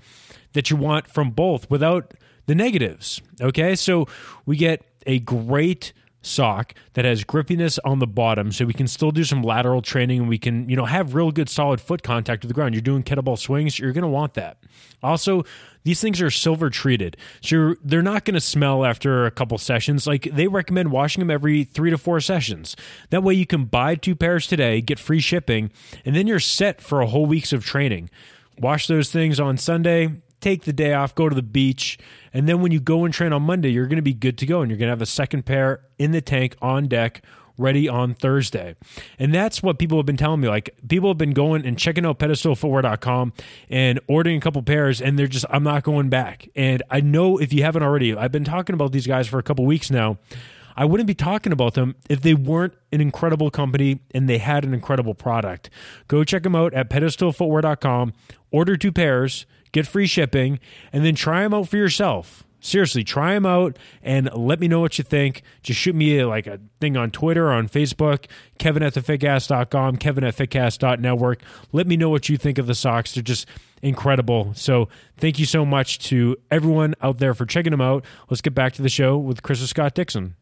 that you want from both without the negatives. Okay? So we get a great sock that has grippiness on the bottom so we can still do some lateral training and we can you know have real good solid foot contact with the ground. You're doing kettlebell swings you're going to want that. Also these things are silver treated so they're not going to smell after a couple sessions. Like they recommend washing them every three to four sessions. That way you can buy two pairs today get free shipping and then you're set for a whole weeks of training. Wash those things on sunday take the day off, go to the beach, and then when you go and train on Monday, you're going to be good to go and you're going to have a second pair in the tank on deck ready on Thursday. And that's what people have been telling me. Like people have been going and checking out pedestalfootwear.com and ordering a couple pairs and they're just I'm not going back. And I know if you haven't already, I've been talking about these guys for a couple weeks now. I wouldn't be talking about them if they weren't an incredible company and they had an incredible product. Go check them out at pedestalfootwear.com, order two pairs, get free shipping, and then try them out for yourself. Seriously, try them out and let me know what you think. Just shoot me a, like a thing on Twitter or on Facebook, Kevin at thefitcast.com, Kevin at fitcast.network. Let me know what you think of the socks. They're just incredible. So thank you so much to everyone out there for checking them out. Let's get back to the show with Krista Scott-Dixon.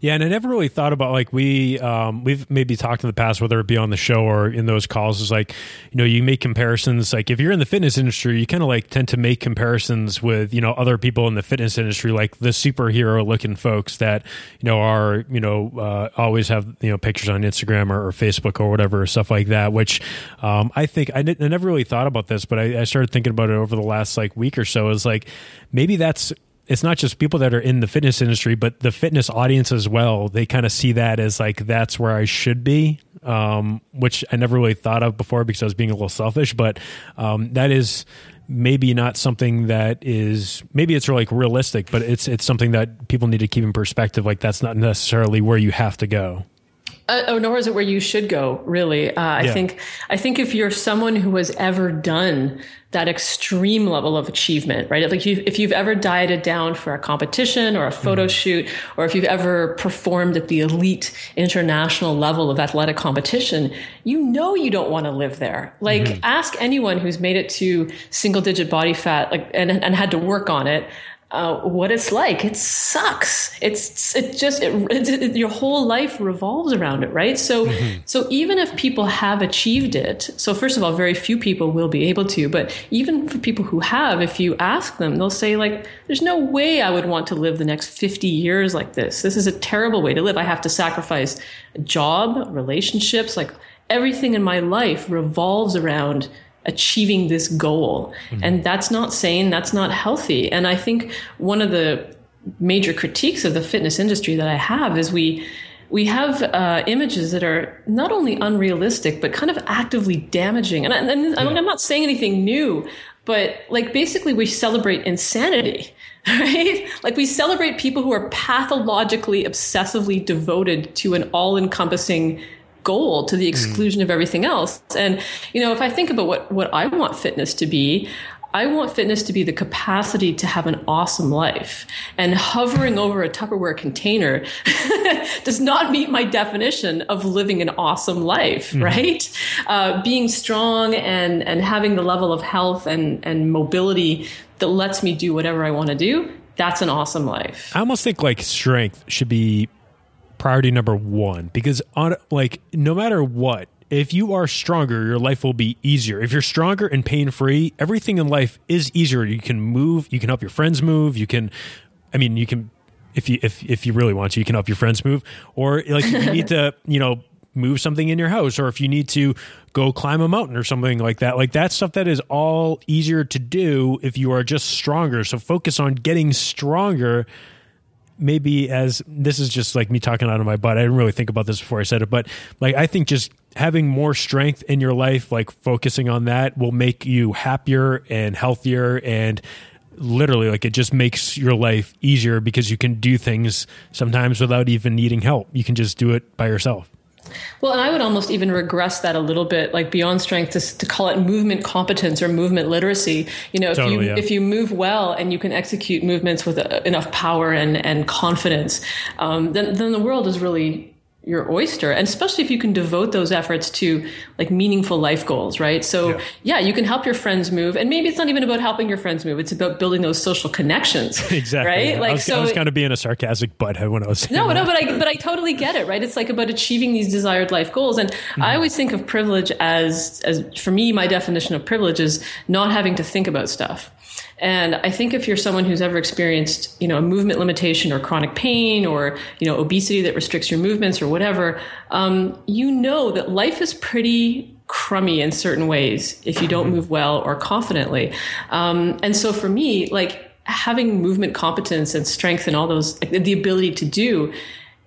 Yeah, and I never really thought about like we um, we've maybe talked in the past, whether it be on the show or in those calls, is like you know you make comparisons. Like if you're in the fitness industry, you kind of like tend to make comparisons with you know other people in the fitness industry, like the superhero looking folks that you know are you know uh, always have you know pictures on Instagram or, or Facebook or whatever stuff like that. Which um, I think I, never really thought about this, but I, I started thinking about it over the last like week or so. Is like maybe that's it's not just people that are in the fitness industry, but the fitness audience as well. They kind of see that as like that's where I should be, um, which I never really thought of before because I was being a little selfish. But um, that is maybe not something that is maybe it's like realistic, but it's it's something that people need to keep in perspective. Like that's not necessarily where you have to go. Uh, oh, nor is it where you should go. Really, uh, I yeah. think I think if you're someone who has ever done that extreme level of achievement, right? Like you, if you've ever dieted down for a competition or a photo mm. shoot, or if you've ever performed at the elite international level of athletic competition, you know you don't want to live there. Like mm-hmm. ask anyone who's made it to single digit body fat, like and and had to work on it uh, what it's like. It sucks. It's it just it, it, it, your whole life revolves around it, right? So mm-hmm. so even if people have achieved it, so first of all, very few people will be able to. But even for people who have, if you ask them, they'll say like, "There's no way I would want to live the next 50 years like this. This is a terrible way to live. I have to sacrifice a job, relationships, like." Everything in my life revolves around achieving this goal. Mm-hmm. And that's not sane, that's not healthy. And I think one of the major critiques of the fitness industry that I have is we we have uh, images that are not only unrealistic but kind of actively damaging. And, I, and yeah. I'm not saying anything new, but like basically we celebrate insanity. Right? Like we celebrate people who are pathologically, obsessively devoted to an all encompassing goal to the hmm. exclusion mm. of everything else. And, you know, if I think about what, what I want fitness to be, I want fitness to be the capacity to have an awesome life. And hovering over a Tupperware container does not meet my definition of living an awesome life, mm-hmm. right? Uh, being strong and, and having the level of health and, and mobility that lets me do whatever I want to do, that's an awesome life. I almost think like strength should be priority number one because on like no matter what if you are stronger, your life will be easier. If you're stronger and pain free, everything in life is easier. You can move, you can help your friends move, you can I mean, you can if you if if you really want to, you can help your friends move or like if you need to, you know, move something in your house or if you need to go climb a mountain or something like that. Like that stuff that is all easier to do if you are just stronger. So focus on getting stronger maybe as this is just like me talking out of my butt. I didn't really think about this before I said it, but like I think just having more strength in your life, like focusing on that, will make you happier and healthier and literally like it just makes your life easier because you can do things sometimes without even needing help. You can just do it by yourself. Well, and I would almost even regress that a little bit, like beyond strength, to, to call it movement competence or movement literacy. You know, if totally, you yeah. if you move well and you can execute movements with uh, enough power and and confidence, um, then then the world is really your oyster and especially if you can devote those efforts to like meaningful life goals right so yeah. yeah. you can help your friends move and maybe it's not even about helping your friends move it's about building those social connections exactly right yeah. like I was, so I was kind of being a sarcastic butthead when I was no that. no but I but I totally get it right it's like about achieving these desired life goals and mm-hmm. I always think of privilege as as for me my definition of privilege is not having to think about stuff and I think if you're someone who's ever experienced, you know, a movement limitation or chronic pain or, you know, obesity that restricts your movements or whatever, um, you know that life is pretty crummy in certain ways if you don't mm-hmm. move well or confidently. Um, and so for me, like having movement competence and strength and all those, like, the ability to do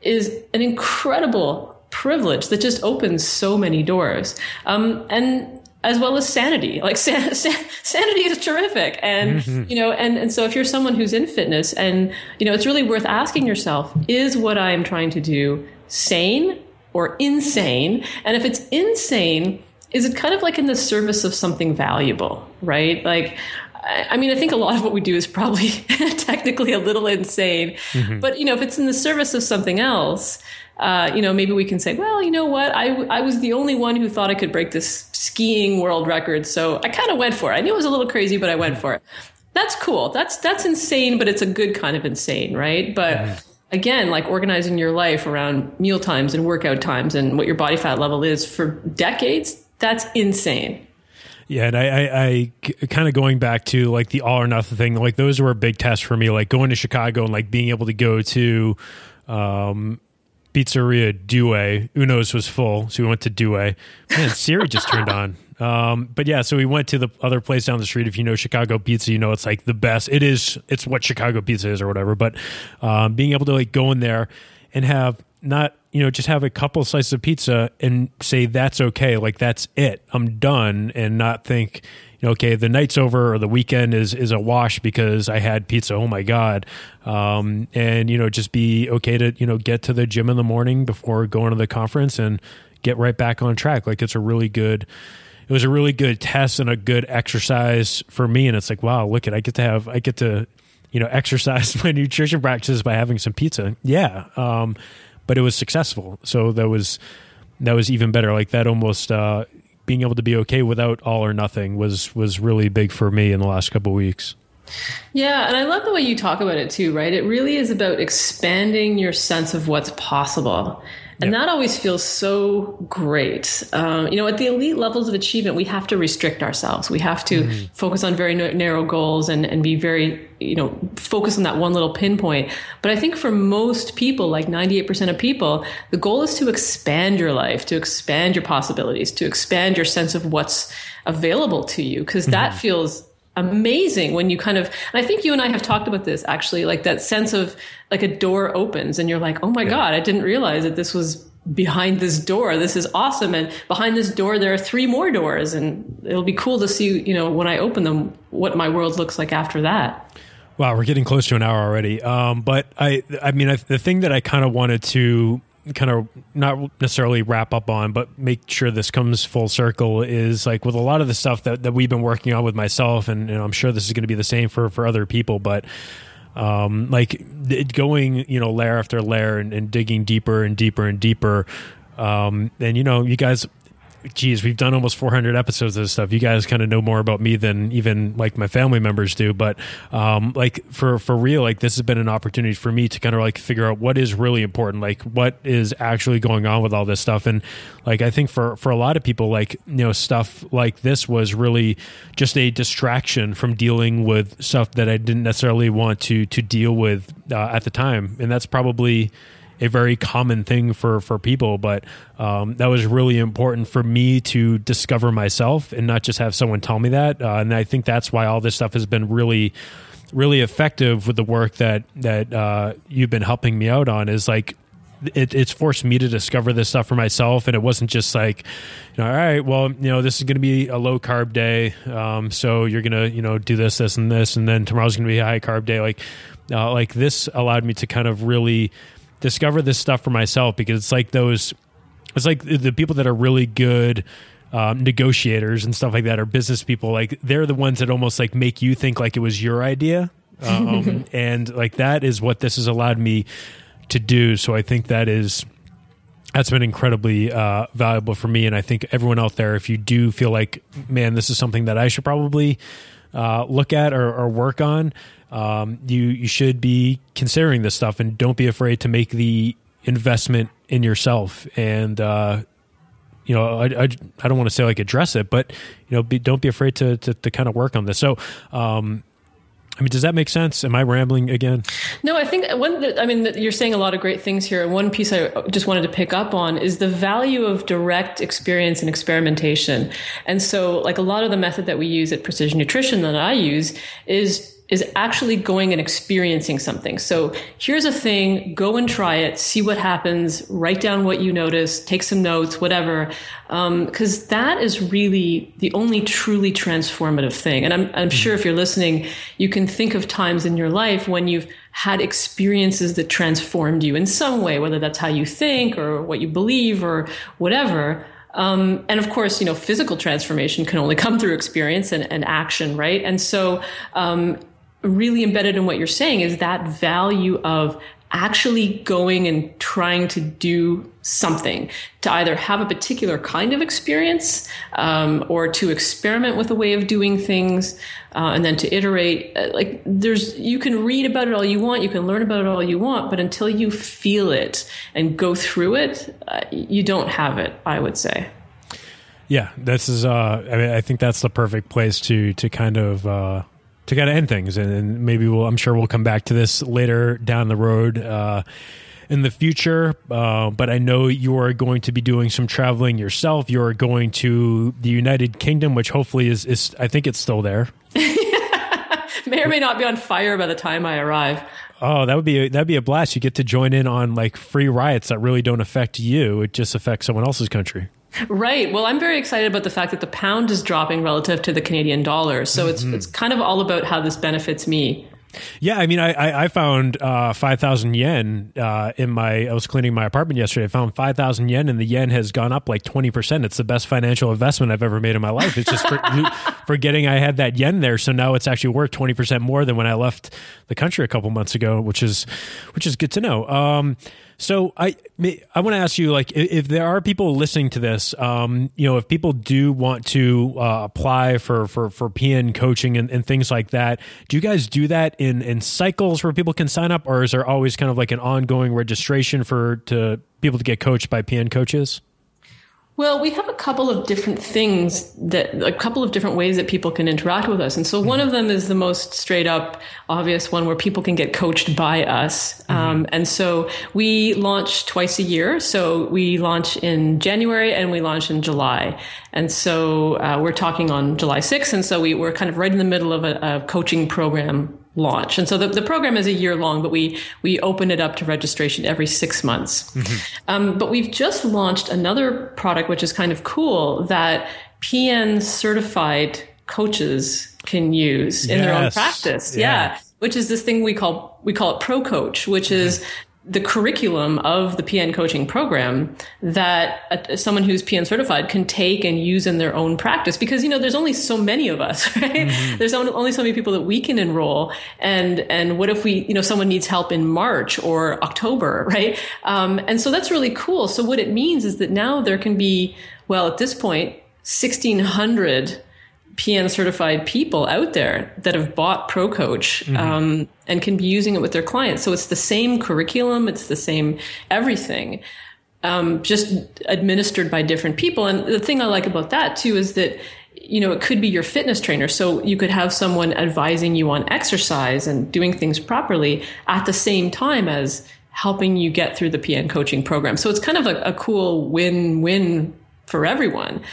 is an incredible privilege that just opens so many doors. Um, and as well as sanity. Like san- san- sanity is terrific. And, mm-hmm. you know, and, and so if you're someone who's in fitness and, you know, it's really worth asking yourself, is what I'm trying to do sane or insane? And if it's insane, is it kind of like in the service of something valuable, right? Like, I mean, I think a lot of what we do is probably technically a little insane, mm-hmm. but you know, if it's in the service of something else, uh, you know, maybe we can say, well, you know what, I, I was the only one who thought I could break this skiing world record, so I kind of went for it. I knew it was a little crazy, but I went for it. That's cool. That's that's insane, but it's a good kind of insane, right? But yeah. again, like organizing your life around meal times and workout times and what your body fat level is for decades, that's insane. Yeah, and I, I, I kind of going back to like the all or nothing thing. Like those were a big test for me. Like going to Chicago and like being able to go to um, Pizzeria Due. Uno's was full, so we went to Due. Man, Siri just turned on. Um, but yeah, so we went to the other place down the street. If you know Chicago pizza, you know it's like the best. It is. It's what Chicago pizza is, or whatever. But um, being able to like go in there and have not you know just have a couple slices of pizza and say that's okay, like that's it. I'm done, and not think okay, the night's over or the weekend is is a wash because I had pizza. Oh my god! Um, and you know, just be okay to you know get to the gym in the morning before going to the conference and get right back on track. Like it's a really good. It was a really good test and a good exercise for me. And it's like, wow, look at I get to have I get to you know exercise my nutrition practices by having some pizza. Yeah, um, but it was successful. So that was that was even better. Like that almost uh, being able to be okay without all or nothing was was really big for me in the last couple weeks. Yeah, and I love the way you talk about it too, right? It really is about expanding your sense of what's possible. And yep. that always feels so great. Um, you know, at the elite levels of achievement, we have to restrict ourselves. We have to mm-hmm. focus on very narrow goals and, and be very, you know, focus on that one little pinpoint. But I think for most people, like 98% of people, the goal is to expand your life, to expand your possibilities, to expand your sense of what's available to you, because mm-hmm. that feels amazing when you kind of and i think you and i have talked about this actually like that sense of like a door opens and you're like oh my yeah. god i didn't realize that this was behind this door. This is awesome. And behind this door there are three more doors and it'll be cool to see you know when i open them what my world looks like after that. Wow we're getting close to an hour already. Um, but i i mean I, the thing that i kind of wanted to kind of not necessarily wrap up on, but make sure this comes full circle is like with a lot of the stuff that, that we've been working on with myself, and, and I'm sure this is going to be the same for, for other people, but um, like going, you know, layer after layer and, and digging deeper and deeper and deeper. Um, and you know, you guys geez, we've done almost 400 episodes of this stuff. You guys kind of know more about me than even like my family members do. But um, like for for real, like this has been an opportunity for me to kind of like figure out what is really important, like what is actually going on with all this stuff. And like I think for for a lot of people, like you know, stuff like this was really just a distraction from dealing with stuff that I didn't necessarily want to to deal with uh, at the time. And that's probably a very common thing for for people but um, that was really important for me to discover myself and not just have someone tell me that uh, and i think that's why all this stuff has been really really effective with the work that that uh, you've been helping me out on is like it, it's forced me to discover this stuff for myself and it wasn't just like you know all right well you know this is going to be a low carb day um, so you're going to you know do this this and this and then tomorrow's going to be a high carb day like uh, like this allowed me to kind of really discover this stuff for myself because it's like those it's like the people that are really good um, negotiators and stuff like that or business people like they're the ones that almost like make you think like it was your idea um, and like that is what this has allowed me to do. So i think that is that's been incredibly uh, valuable for me and i think everyone out there if you do feel like man this is something that i should probably uh, look at or, or work on um, you you should be considering this stuff and don't be afraid to make the investment in yourself and uh, you know I, I, I don't want to say like address it but you know be, don't be afraid to, to, to kind of work on this so um, I mean, does that make sense? Am I rambling again? No, I think one. I mean, you're saying a lot of great things here. And one piece I just wanted to pick up on is the value of direct experience and experimentation. And so, like a lot of the method that we use at Precision Nutrition that I use is is actually going and experiencing something. So here's a thing, go and try it, see what happens, write down what you notice, take some notes, whatever. Because um, that is really the only truly transformative thing. And I'm, I'm sure if you're listening, you can think of times in your life when you've had experiences that transformed you in some way, whether that's how you think or what you believe or whatever. Um, and of course, you know, physical transformation can only come through experience and, and action, right? And so, um, really embedded in what you're saying is that value of actually going and trying to do something to either have a particular kind of experience um, or to experiment with a way of doing things uh, and then to iterate. Uh, like there's you can read about it all you want you can learn about it all you want but until you feel it and go through it uh, you don't have it i would say. Yeah this is uh i mean i think that's the perfect place to to kind of uh to kind of end things, and, maybe we'll. I'm sure we'll come back to this later down the road uh, in the future. Uh, but I know you are going to be doing some traveling yourself. You are going to the United Kingdom, which hopefully is is. I think it's still there. may or may not be on fire by the time I arrive. Oh, that would be a, that'd be a blast. You get to join in on like free riots that really don't affect you. It just affects someone else's country. Right. Well, I'm very excited about the fact that the pound is dropping relative to the Canadian dollar. So mm-hmm. it's it's kind of all about how this benefits me. Yeah, I mean, I I, found uh, five thousand yen uh, in my. I was cleaning my apartment yesterday. I found five thousand yen, and the yen has gone up like twenty percent. It's the best financial investment I've ever made in my life. It's just for, forgetting I had that yen there, so now it's actually worth twenty percent more than when I left the country a couple months ago, which is which is good to know. Um, so I I want to ask you like if there are people listening to this, um, you know, if people do want to uh, apply for for for PN coaching and, and, things like that, do you guys do that in in cycles where people can sign up, or is there always kind of like an ongoing registration for to people to get coached by PN coaches? Well, we have a couple of different things that a couple of different ways that people can interact with us. And so one of them is the most straight up obvious one where people can get coached by us. Mm-hmm. Um, and so we launch twice a year. So we launch in January and we launch in July. And so uh, we're talking on July 6th. And so we, we're kind of right in the middle of a, a coaching program launch. And so the, the program is a year long, but we, we open it up to registration every six months. Mm-hmm. Um, but we've just launched another product, which is kind of cool that PN certified coaches can use in yes. their own practice. Yeah. yeah. Which is this thing we call, we call it pro coach, which mm-hmm. is the curriculum of the PN coaching program that a, someone who's PN certified can take and use in their own practice. Because you know there's only so many of us right? Mm-hmm. there's only, only so many people that we can enroll. And and what if we you know someone needs help in March or October right? Um, and so that's really cool. So what it means is that now there can be well at this point 1600 PN certified people out there that have bought ProCoach mm-hmm. um, and can be using it with their clients. So it's the same curriculum, it's the same everything, um, just administered by different people. And the thing I like about that too is that you know it could be your fitness trainer, so you could have someone advising you on exercise and doing things properly at the same time as helping you get through the PN coaching program. So it's kind of a, a cool win-win for everyone.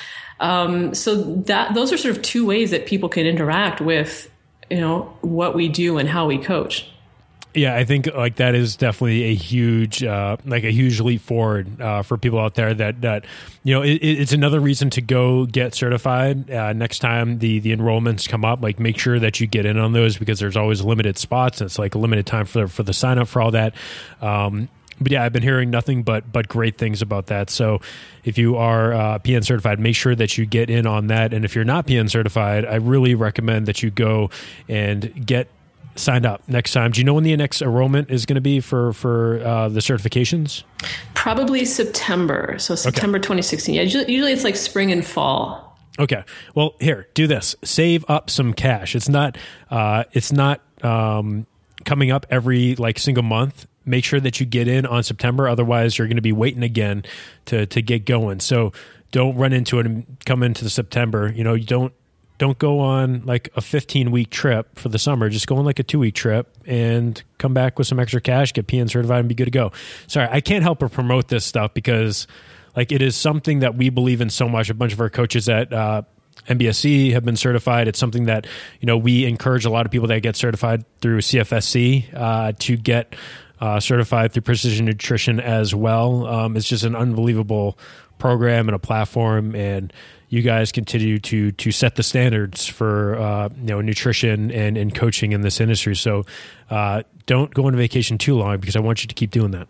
Um, so that those are sort of two ways that people can interact with, you know, what we do and how we coach. Yeah, I think like that is definitely a huge, uh, like a huge leap forward uh, for people out there. That that you know, it, it's another reason to go get certified uh, next time the the enrollments come up. Like, make sure that you get in on those because there's always limited spots. And it's like a limited time for for the sign up for all that. Um, but yeah, I've been hearing nothing but but great things about that. So if you are uh, PN certified, make sure that you get in on that. And if you're not PN certified, I really recommend that you go and get signed up next time. Do you know when the next enrollment is going to be for for uh, the certifications? Probably September. So September okay. 2016. Yeah, usually, usually it's like spring and fall. Okay. Well, here, do this. Save up some cash. It's not. Uh, it's not. Um, coming up every like single month make sure that you get in on September. Otherwise, you're going to be waiting again to to get going. So don't run into it and come into the September. You know, you don't don't go on like a 15 week trip for the summer. Just go on like a two week trip and come back with some extra cash, get PN certified, and be good to go. Sorry, I can't help but promote this stuff because like it is something that we believe in so much. A bunch of our coaches at uh, MBSC have been certified. It's something that you know we encourage a lot of people that get certified through CFSC uh, to get uh, certified through Precision Nutrition as well. Um, it's just an unbelievable program and a platform, and you guys continue to to set the standards for uh, you know nutrition and, and coaching in this industry. So uh, don't go on vacation too long because I want you to keep doing that.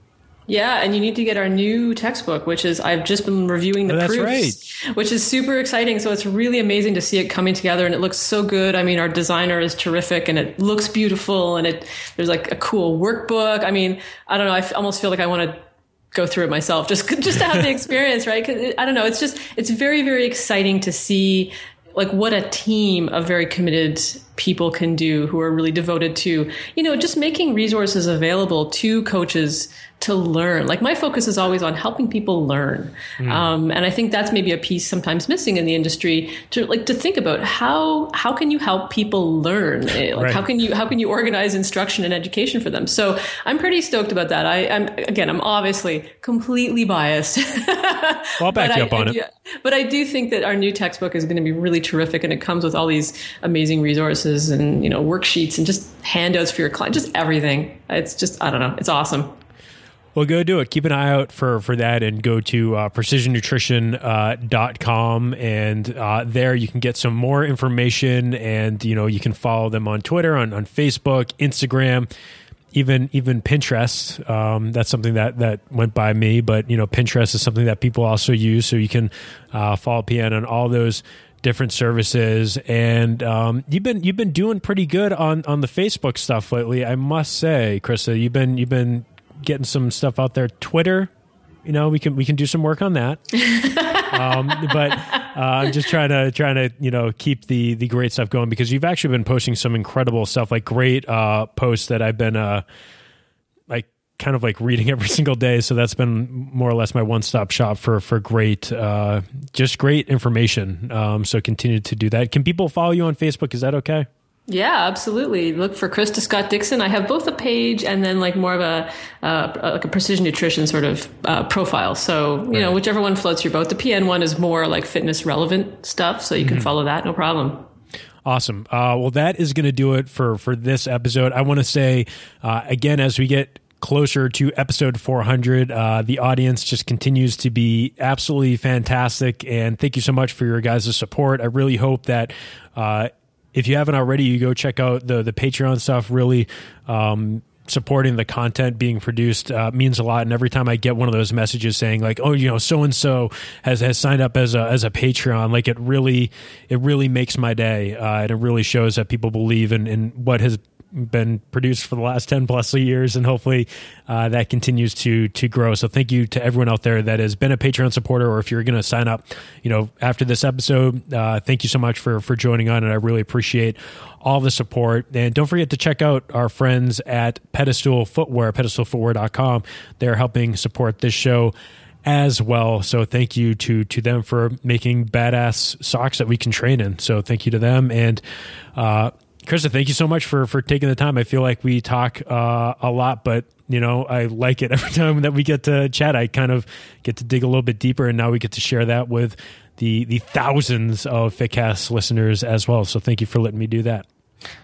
Yeah, and you need to get our new textbook, which is I've just been reviewing the oh, proofs, right. which is super exciting. So it's really amazing to see it coming together, and it looks so good. I mean, our designer is terrific, and it looks beautiful, and it there's like a cool workbook. I mean, I don't know. I f- almost feel like I want to go through it myself just just to have the experience, right? Because I don't know. It's just it's very very exciting to see like what a team of very committed people can do who are really devoted to you know just making resources available to coaches to learn. Like my focus is always on helping people learn, mm. um, and I think that's maybe a piece sometimes missing in the industry to like to think about how how can you help people learn? Eh, like right. how can you how can you organize instruction and education for them? So I'm pretty stoked about that. I, am again I'm obviously completely biased. well, I'll back you I, up on I, it. But I do think that our new textbook is going to be really terrific, and it comes with all these amazing resources and you know worksheets and just handouts for your client, just everything. It's just I don't know, it's awesome. Well, go do it. Keep an eye out for, for that and go to uh, precisionnutrition.com. Uh, and uh, there you can get some more information and, you know, you can follow them on Twitter, on, on Facebook, Instagram, even even Pinterest. Um, that's something that, that went by me, but, you know, Pinterest is something that people also use. So you can uh, follow PN on all those different services and um, you've been you've been doing pretty good on on the Facebook stuff lately I must say Krista you've been you've been getting some stuff out there. Twitter, you know, we can we can do some work on that. um, but uh, I'm just trying to trying to you know keep the the great stuff going because you've actually been posting some incredible stuff, like great uh, posts that I've been uh, like kind of like reading every single day. So that's been more or less my one stop shop for for great, uh, just great information. Um, so continue to do that. Can people follow you on Facebook? Is that okay? Yeah, absolutely. Look for Krista Scott Dixon. I have both a page and then like more of a uh, like a precision nutrition sort of uh, profile. So you right. know, whichever one floats your boat. The PN one is more like fitness relevant stuff, so you mm-hmm. can follow that, no problem. Awesome. Uh, well, that is going to do it for for this episode. I want to say uh, again as we get closer to episode 400. Uh, the audience just continues to be absolutely fantastic. And thank you so much for your guys' support. I really hope that uh, if you haven't already, you go check out the the Patreon stuff. Really, um, supporting the content being produced uh, means a lot. And every time I get one of those messages saying like, "Oh, you know, so and so has has signed up as a as a Patreon," like it really it really makes my day, uh, and it really shows that people believe in in what has been produced for the last 10 plus years and hopefully uh, that continues to to grow so thank you to everyone out there that has been a patreon supporter or if you're going to sign up you know after this episode uh, thank you so much for for joining on and i really appreciate all the support and don't forget to check out our friends at pedestal footwear pedestalfootwear.com they're helping support this show as well. So thank you to to them for making badass socks that we can train in. So thank you to them and uh Krista, thank you so much for for taking the time. I feel like we talk uh, a lot, but you know I like it every time that we get to chat. I kind of get to dig a little bit deeper, and now we get to share that with the the thousands of Fitcast listeners as well. So thank you for letting me do that.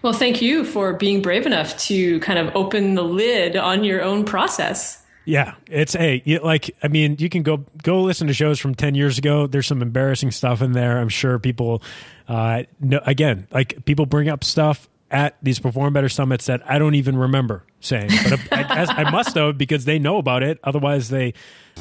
Well, thank you for being brave enough to kind of open the lid on your own process. Yeah, it's a hey, like I mean, you can go go listen to shows from ten years ago. There's some embarrassing stuff in there. I'm sure people, uh, no, again, like people bring up stuff at these perform better summits that I don't even remember saying, but I, I, I must have because they know about it. Otherwise, they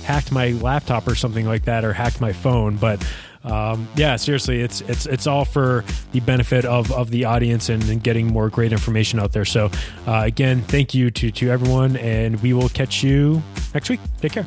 hacked my laptop or something like that, or hacked my phone. But um, yeah, seriously, it's it's it's all for the benefit of, of the audience and, and getting more great information out there. So uh, again, thank you to to everyone, and we will catch you next week. Take care.